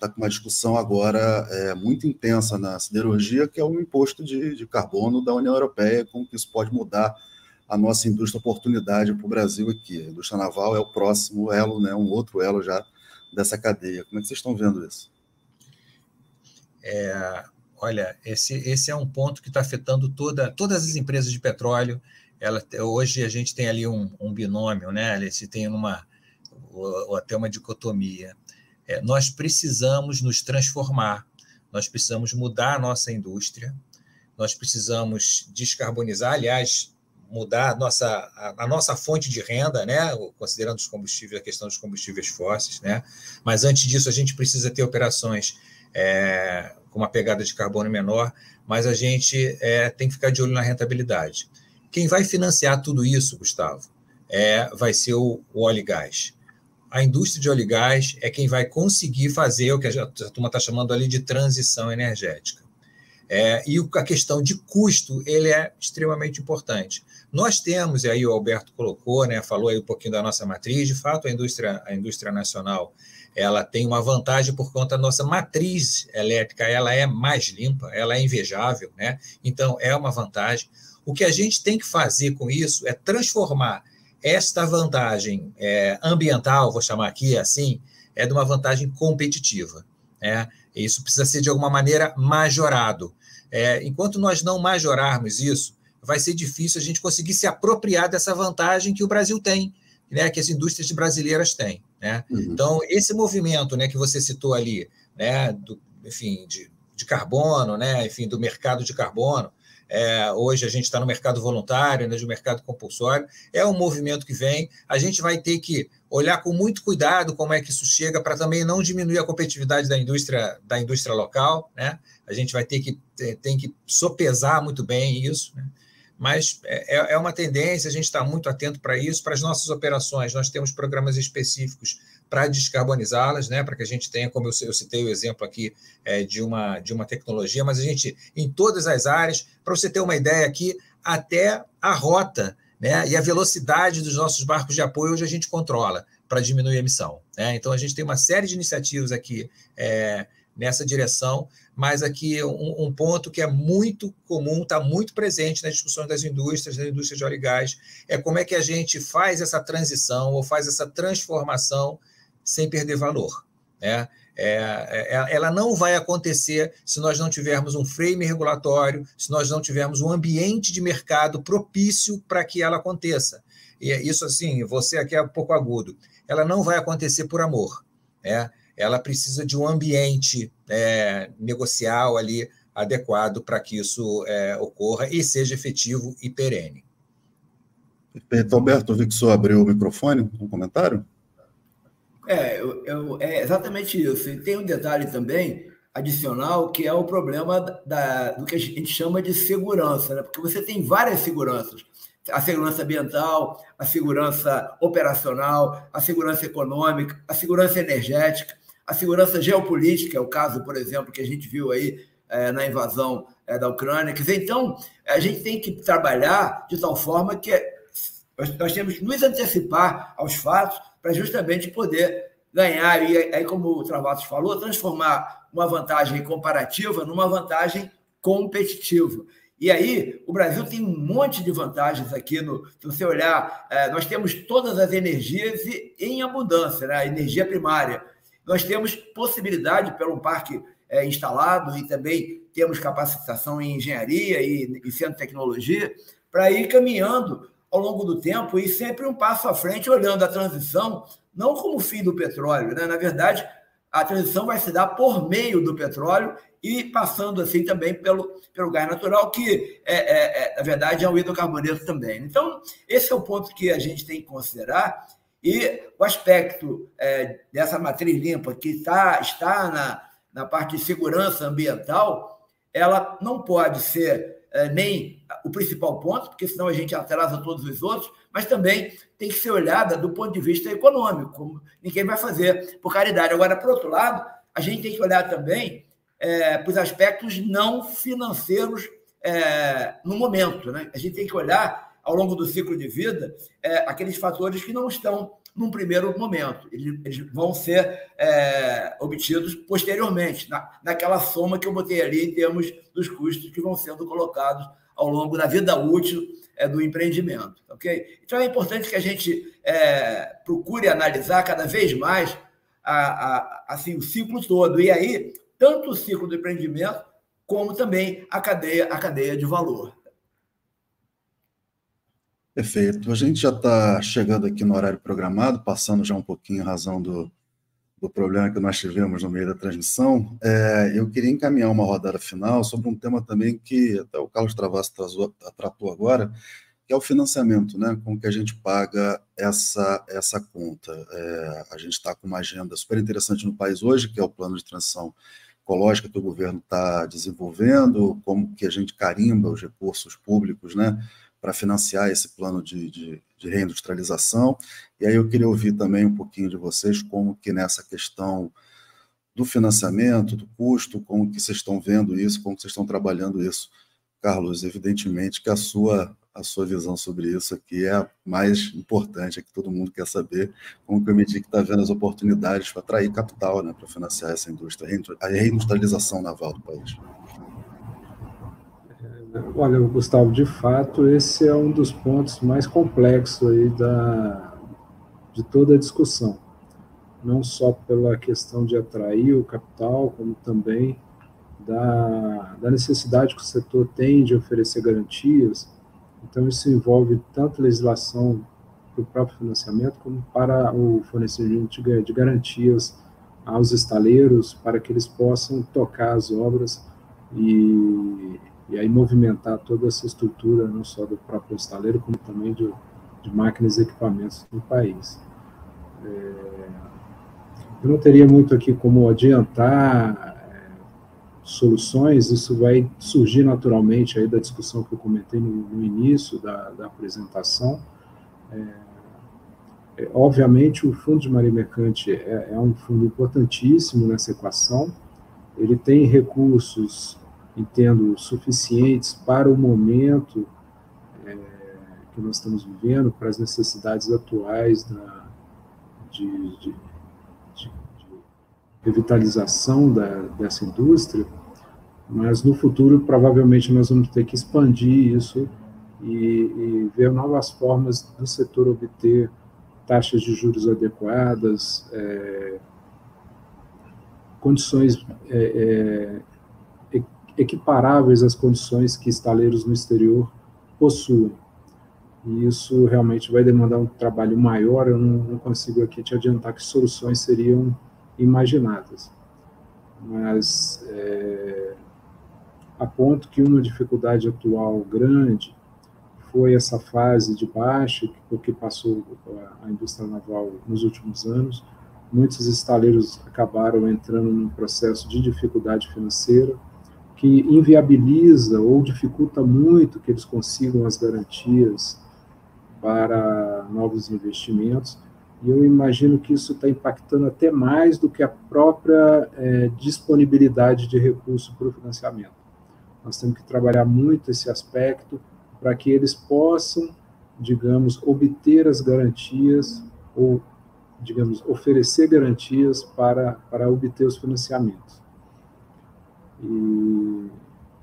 tá com uma discussão agora é, muito intensa na siderurgia, que é o imposto de, de carbono da União Europeia, como que isso pode mudar a nossa indústria oportunidade para o Brasil aqui. A indústria naval é o próximo elo, né, um outro elo já dessa cadeia. Como é que vocês estão vendo isso? É, olha, esse, esse é um ponto que está afetando toda, todas as empresas de petróleo. Ela, hoje a gente tem ali um, um binômio, né? Gente tem uma, ou até uma dicotomia. É, nós precisamos nos transformar, nós precisamos mudar a nossa indústria, nós precisamos descarbonizar. Aliás, mudar a nossa, a, a, nossa fonte de renda, né? considerando os combustíveis, a questão dos combustíveis fósseis. Né? Mas antes disso, a gente precisa ter operações é, com uma pegada de carbono menor, mas a gente é, tem que ficar de olho na rentabilidade. Quem vai financiar tudo isso, Gustavo, é, vai ser o, o óleo e gás. A indústria de óleo e gás é quem vai conseguir fazer o que a, a turma está chamando ali de transição energética. É, e a questão de custo ele é extremamente importante. Nós temos, e aí o Alberto colocou, né, falou aí um pouquinho da nossa matriz, de fato, a indústria, a indústria nacional ela tem uma vantagem por conta da nossa matriz elétrica, ela é mais limpa, ela é invejável, né? Então, é uma vantagem. O que a gente tem que fazer com isso é transformar esta vantagem é, ambiental, vou chamar aqui assim, é de uma vantagem competitiva. Né? Isso precisa ser, de alguma maneira, majorado. É, enquanto nós não majorarmos isso, vai ser difícil a gente conseguir se apropriar dessa vantagem que o Brasil tem, né, que as indústrias brasileiras têm. Né? Uhum. Então, esse movimento né, que você citou ali, né, do, enfim, de, de carbono, né, enfim, do mercado de carbono, é, hoje a gente está no mercado voluntário, né, de mercado compulsório, é um movimento que vem. A gente vai ter que olhar com muito cuidado como é que isso chega para também não diminuir a competitividade da indústria da indústria local, né? A gente vai ter que tem que sopesar muito bem isso, né? mas é, é, é uma tendência, a gente está muito atento para isso. Para as nossas operações, nós temos programas específicos para descarbonizá-las, né, para que a gente tenha, como eu, eu citei o exemplo aqui é, de, uma, de uma tecnologia, mas a gente, em todas as áreas, para você ter uma ideia aqui, até a rota né, e a velocidade dos nossos barcos de apoio hoje a gente controla para diminuir a emissão. Né? Então, a gente tem uma série de iniciativas aqui é, nessa direção, mas aqui um, um ponto que é muito comum, está muito presente nas discussões das indústrias, da indústria de óleo e gás, é como é que a gente faz essa transição ou faz essa transformação sem perder valor. Né? É, é, ela não vai acontecer se nós não tivermos um frame regulatório, se nós não tivermos um ambiente de mercado propício para que ela aconteça. E é isso, assim, você aqui é um pouco agudo. Ela não vai acontecer por amor. Né? ela precisa de um ambiente é, negocial ali adequado para que isso é, ocorra e seja efetivo e perene. Perfeito. Alberto, vi que o senhor abriu o microfone, um comentário? É, eu, eu, é exatamente isso. E tem um detalhe também adicional, que é o problema da, do que a gente chama de segurança, né? porque você tem várias seguranças. A segurança ambiental, a segurança operacional, a segurança econômica, a segurança energética a segurança geopolítica, é o caso, por exemplo, que a gente viu aí é, na invasão é, da Ucrânia. Quer dizer, então, a gente tem que trabalhar de tal forma que nós, temos que nos antecipar aos fatos para justamente poder ganhar, e aí, como o Travassos falou, transformar uma vantagem comparativa numa vantagem competitiva. E aí, o Brasil tem um monte de vantagens aqui. No, se você olhar, é, nós temos todas as energias em abundância, né? energia primária, nós temos possibilidade, pelo parque é, instalado, e também temos capacitação em engenharia e, e centro de tecnologia, para ir caminhando ao longo do tempo e sempre um passo à frente, olhando a transição não como fim do petróleo, né? na verdade, a transição vai se dar por meio do petróleo e passando assim também pelo, pelo gás natural, que é, é, é, na verdade é um hidrocarboneto também. Então, esse é o ponto que a gente tem que considerar e o aspecto é, dessa matriz limpa, que está, está na, na parte de segurança ambiental, ela não pode ser nem o principal ponto, porque senão a gente atrasa todos os outros, mas também tem que ser olhada do ponto de vista econômico, como ninguém vai fazer por caridade. Agora, por outro lado, a gente tem que olhar também é, para os aspectos não financeiros é, no momento. Né? A gente tem que olhar ao longo do ciclo de vida é, aqueles fatores que não estão num primeiro momento. Eles, vão ser é, obtidos posteriormente, na, naquela soma que eu botei ali em termos dos custos que vão sendo colocados ao longo da vida útil é, do empreendimento. ok? Então é importante que a gente é, procure analisar cada vez mais a, a, assim, o ciclo todo. E aí, tanto o ciclo do empreendimento, como também a cadeia, a cadeia de valor. Perfeito. A gente já está chegando aqui no horário programado, passando já um pouquinho a razão do, do problema que nós tivemos no meio da transmissão. É, eu queria encaminhar uma rodada final sobre um tema também que até o Carlos Travasso tratou agora, que é o financiamento, né? Com que a gente paga essa, essa conta. É, a gente está com uma agenda super interessante no país hoje, que é o plano de transição ecológica que o governo está desenvolvendo, como que a gente carimba os recursos públicos, né? Para financiar esse plano de, de, de, reindustrialização. E aí eu queria ouvir também um pouquinho de vocês como que nessa questão do financiamento, do custo, como que vocês estão vendo isso, como que vocês estão trabalhando isso. Carlos, evidentemente que a sua a sua visão sobre isso aqui é a mais importante, é que todo mundo quer saber como que o Medic está vendo as oportunidades para atrair capital né, para financiar essa indústria, a reindustrialização naval do país. Olha, Gustavo, de fato, esse é um dos pontos mais complexos aí da, de toda a discussão. Não só pela questão de atrair o capital, como também da, da necessidade que o setor tem de oferecer garantias. Então, isso envolve tanto legislação para o próprio financiamento, como para o fornecimento de garantias aos estaleiros, para que eles possam tocar as obras e e aí movimentar toda essa estrutura, não só do próprio estaleiro, como também de, de máquinas e equipamentos no país. É, eu não teria muito aqui como adiantar é, soluções, isso vai surgir naturalmente aí da discussão que eu comentei no, no início da, da apresentação. É, é obviamente, o Fundo de Marinha Mercante é, é um fundo importantíssimo nessa equação, ele tem recursos entendo, suficientes para o momento é, que nós estamos vivendo, para as necessidades atuais da, de, de, de, de revitalização da, dessa indústria, mas no futuro provavelmente nós vamos ter que expandir isso e, e ver novas formas do setor obter taxas de juros adequadas, é, condições é, é, equiparáveis às condições que estaleiros no exterior possuem. E isso realmente vai demandar um trabalho maior, eu não, não consigo aqui te adiantar que soluções seriam imaginadas. Mas é, ponto que uma dificuldade atual grande foi essa fase de baixa porque passou a indústria naval nos últimos anos. Muitos estaleiros acabaram entrando num processo de dificuldade financeira, que inviabiliza ou dificulta muito que eles consigam as garantias para novos investimentos. E eu imagino que isso está impactando até mais do que a própria é, disponibilidade de recurso para o financiamento. Nós temos que trabalhar muito esse aspecto para que eles possam, digamos, obter as garantias ou, digamos, oferecer garantias para, para obter os financiamentos e,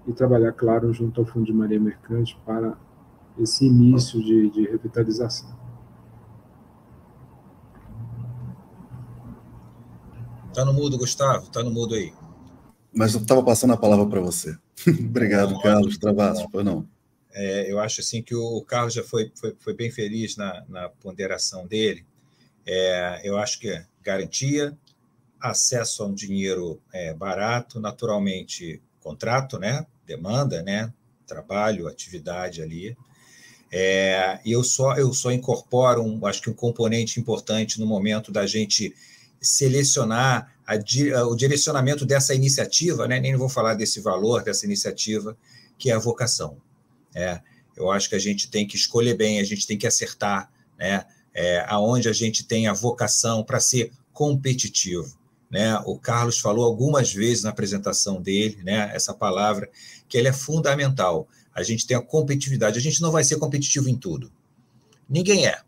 e trabalhar, claro, junto ao Fundo de Marinha Mercante para esse início de, de revitalização. Está no mudo, Gustavo, está no mudo aí. Mas eu estava passando a palavra para você. Obrigado, não, Carlos Travassos, foi não. É, eu acho assim que o Carlos já foi, foi, foi bem feliz na, na ponderação dele. É, eu acho que é garantia, acesso a um dinheiro é, barato, naturalmente contrato, né? Demanda, né? Trabalho, atividade ali. É, e eu só eu só incorporo, um, acho que um componente importante no momento da gente selecionar a, o direcionamento dessa iniciativa, né? Nem vou falar desse valor dessa iniciativa, que é a vocação. É, eu acho que a gente tem que escolher bem, a gente tem que acertar, né? É, aonde a gente tem a vocação para ser competitivo né? O Carlos falou algumas vezes na apresentação dele, né? Essa palavra que ele é fundamental. A gente tem a competitividade. A gente não vai ser competitivo em tudo. Ninguém é.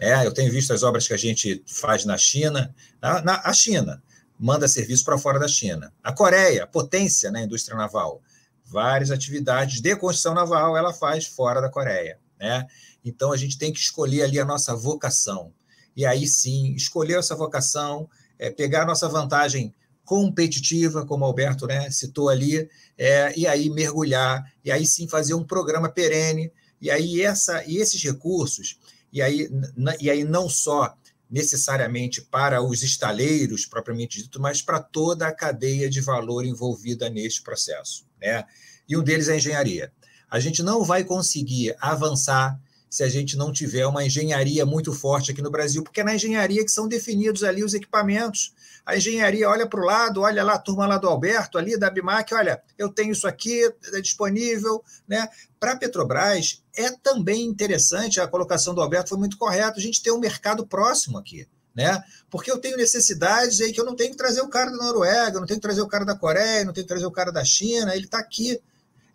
é eu tenho visto as obras que a gente faz na China, na, na a China manda serviço para fora da China. A Coreia, potência na indústria naval, várias atividades de construção naval ela faz fora da Coreia, né? Então a gente tem que escolher ali a nossa vocação. E aí sim, escolher essa vocação, é, pegar a nossa vantagem competitiva, como o Alberto né, citou ali, é, e aí mergulhar, e aí sim fazer um programa perene, e aí essa, e esses recursos, e aí, e aí não só necessariamente para os estaleiros propriamente dito, mas para toda a cadeia de valor envolvida neste processo. Né? E um deles é a engenharia. A gente não vai conseguir avançar se a gente não tiver uma engenharia muito forte aqui no Brasil, porque é na engenharia que são definidos ali os equipamentos. A engenharia olha para o lado, olha lá a turma lá do Alberto, ali da Bimac, olha, eu tenho isso aqui, é disponível. Né? Para a Petrobras, é também interessante, a colocação do Alberto foi muito correta, a gente ter um mercado próximo aqui. Né? Porque eu tenho necessidades aí que eu não tenho que trazer o cara da Noruega, não tenho que trazer o cara da Coreia, não tenho que trazer o cara da China, ele está aqui.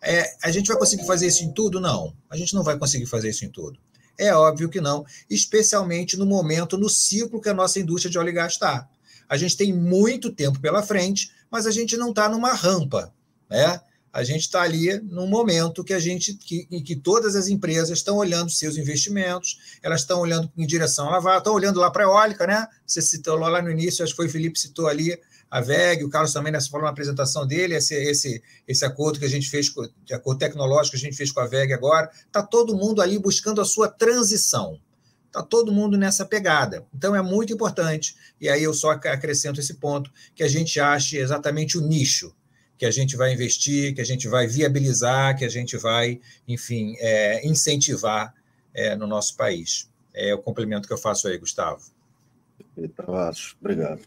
É, a gente vai conseguir fazer isso em tudo? Não. A gente não vai conseguir fazer isso em tudo. É óbvio que não, especialmente no momento, no ciclo que a nossa indústria de óleo e gás está. A gente tem muito tempo pela frente, mas a gente não está numa rampa, né? A gente está ali num momento que a gente, que, em que todas as empresas estão olhando seus investimentos, elas estão olhando em direção à lavada, estão olhando lá para a eólica, né? Você citou lá no início, acho que foi o Felipe citou ali a VEG, o Carlos também nessa falou na apresentação dele, esse, esse, esse acordo que a gente fez, de acordo tecnológico que a gente fez com a VEG agora, está todo mundo ali buscando a sua transição. Está todo mundo nessa pegada. Então é muito importante, e aí eu só acrescento esse ponto, que a gente ache exatamente o nicho que a gente vai investir, que a gente vai viabilizar, que a gente vai, enfim, é, incentivar é, no nosso país. É o complemento que eu faço aí, Gustavo. Perfeito, Obrigado.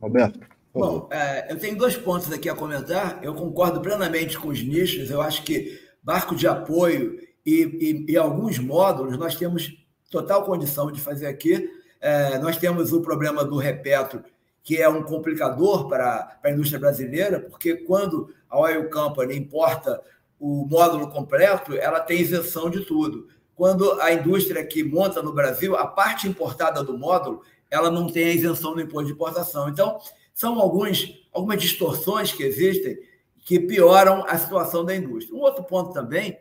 Roberto. Bom, é, eu tenho dois pontos aqui a comentar. Eu concordo plenamente com os nichos. Eu acho que barco de apoio e, e, e alguns módulos nós temos total condição de fazer aqui. É, nós temos o problema do repetro, que é um complicador para, para a indústria brasileira, porque quando a Oil Company importa o módulo completo, ela tem isenção de tudo. Quando a indústria que monta no Brasil, a parte importada do módulo, ela não tem a isenção do imposto de importação. Então, são alguns, algumas distorções que existem que pioram a situação da indústria. Um outro ponto também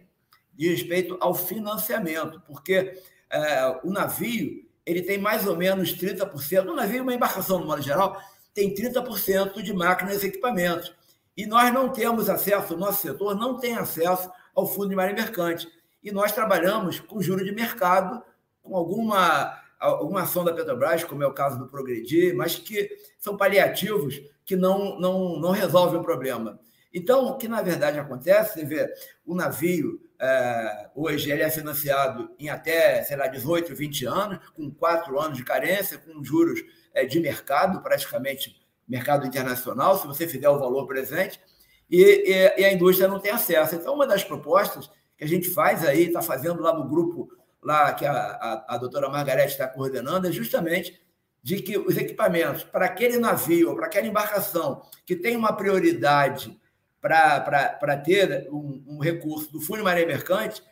diz respeito ao financiamento, porque é, o navio ele tem mais ou menos 30%, o navio, uma embarcação no modo geral, tem 30% de máquinas e equipamentos. E nós não temos acesso, o nosso setor não tem acesso ao fundo de marinha mercante. E nós trabalhamos com juro de mercado, com alguma alguma ação da Petrobras, como é o caso do Progredir, mas que são paliativos que não, não, não resolvem o problema. Então, o que na verdade acontece, você vê, o navio é, hoje ele é financiado em até, sei lá, 18, 20 anos, com quatro anos de carência, com juros é, de mercado, praticamente mercado internacional, se você fizer o valor presente, e, e, e a indústria não tem acesso. Então, uma das propostas que a gente faz aí, está fazendo lá no grupo lá que a, a, a doutora Margarete está coordenando, é justamente de que os equipamentos para aquele navio, para aquela embarcação que tem uma prioridade para ter um, um, recurso do Fundo Marinha Mercante,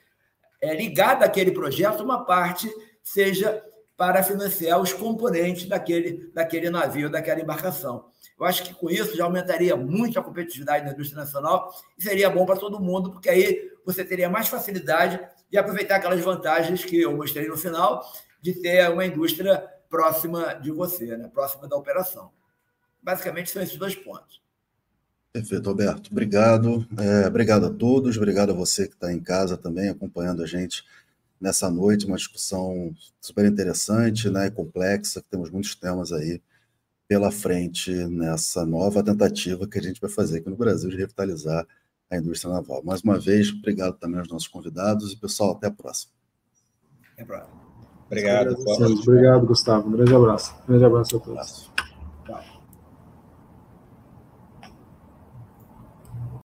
é, ligado àquele projeto, uma parte seja para financiar os componentes daquele, daquele navio, daquela embarcação. Eu acho que com isso já aumentaria muito a competitividade da indústria nacional e seria bom para todo mundo, porque aí você teria mais facilidade e aproveitar aquelas vantagens que eu mostrei no final de ter uma indústria próxima de você, né? próxima da operação. Basicamente são esses dois pontos. Perfeito, Alberto. Obrigado. É, obrigado a todos. Obrigado a você que está em casa também acompanhando a gente nessa noite. Uma discussão super interessante né, e complexa. Temos muitos temas aí pela frente nessa nova tentativa que a gente vai fazer aqui no Brasil de revitalizar a indústria naval. Mais uma vez, obrigado também aos nossos convidados e, pessoal, até a próxima. Até a próxima. Obrigado. Obrigado, Gustavo. Um grande abraço. Um grande abraço a todos.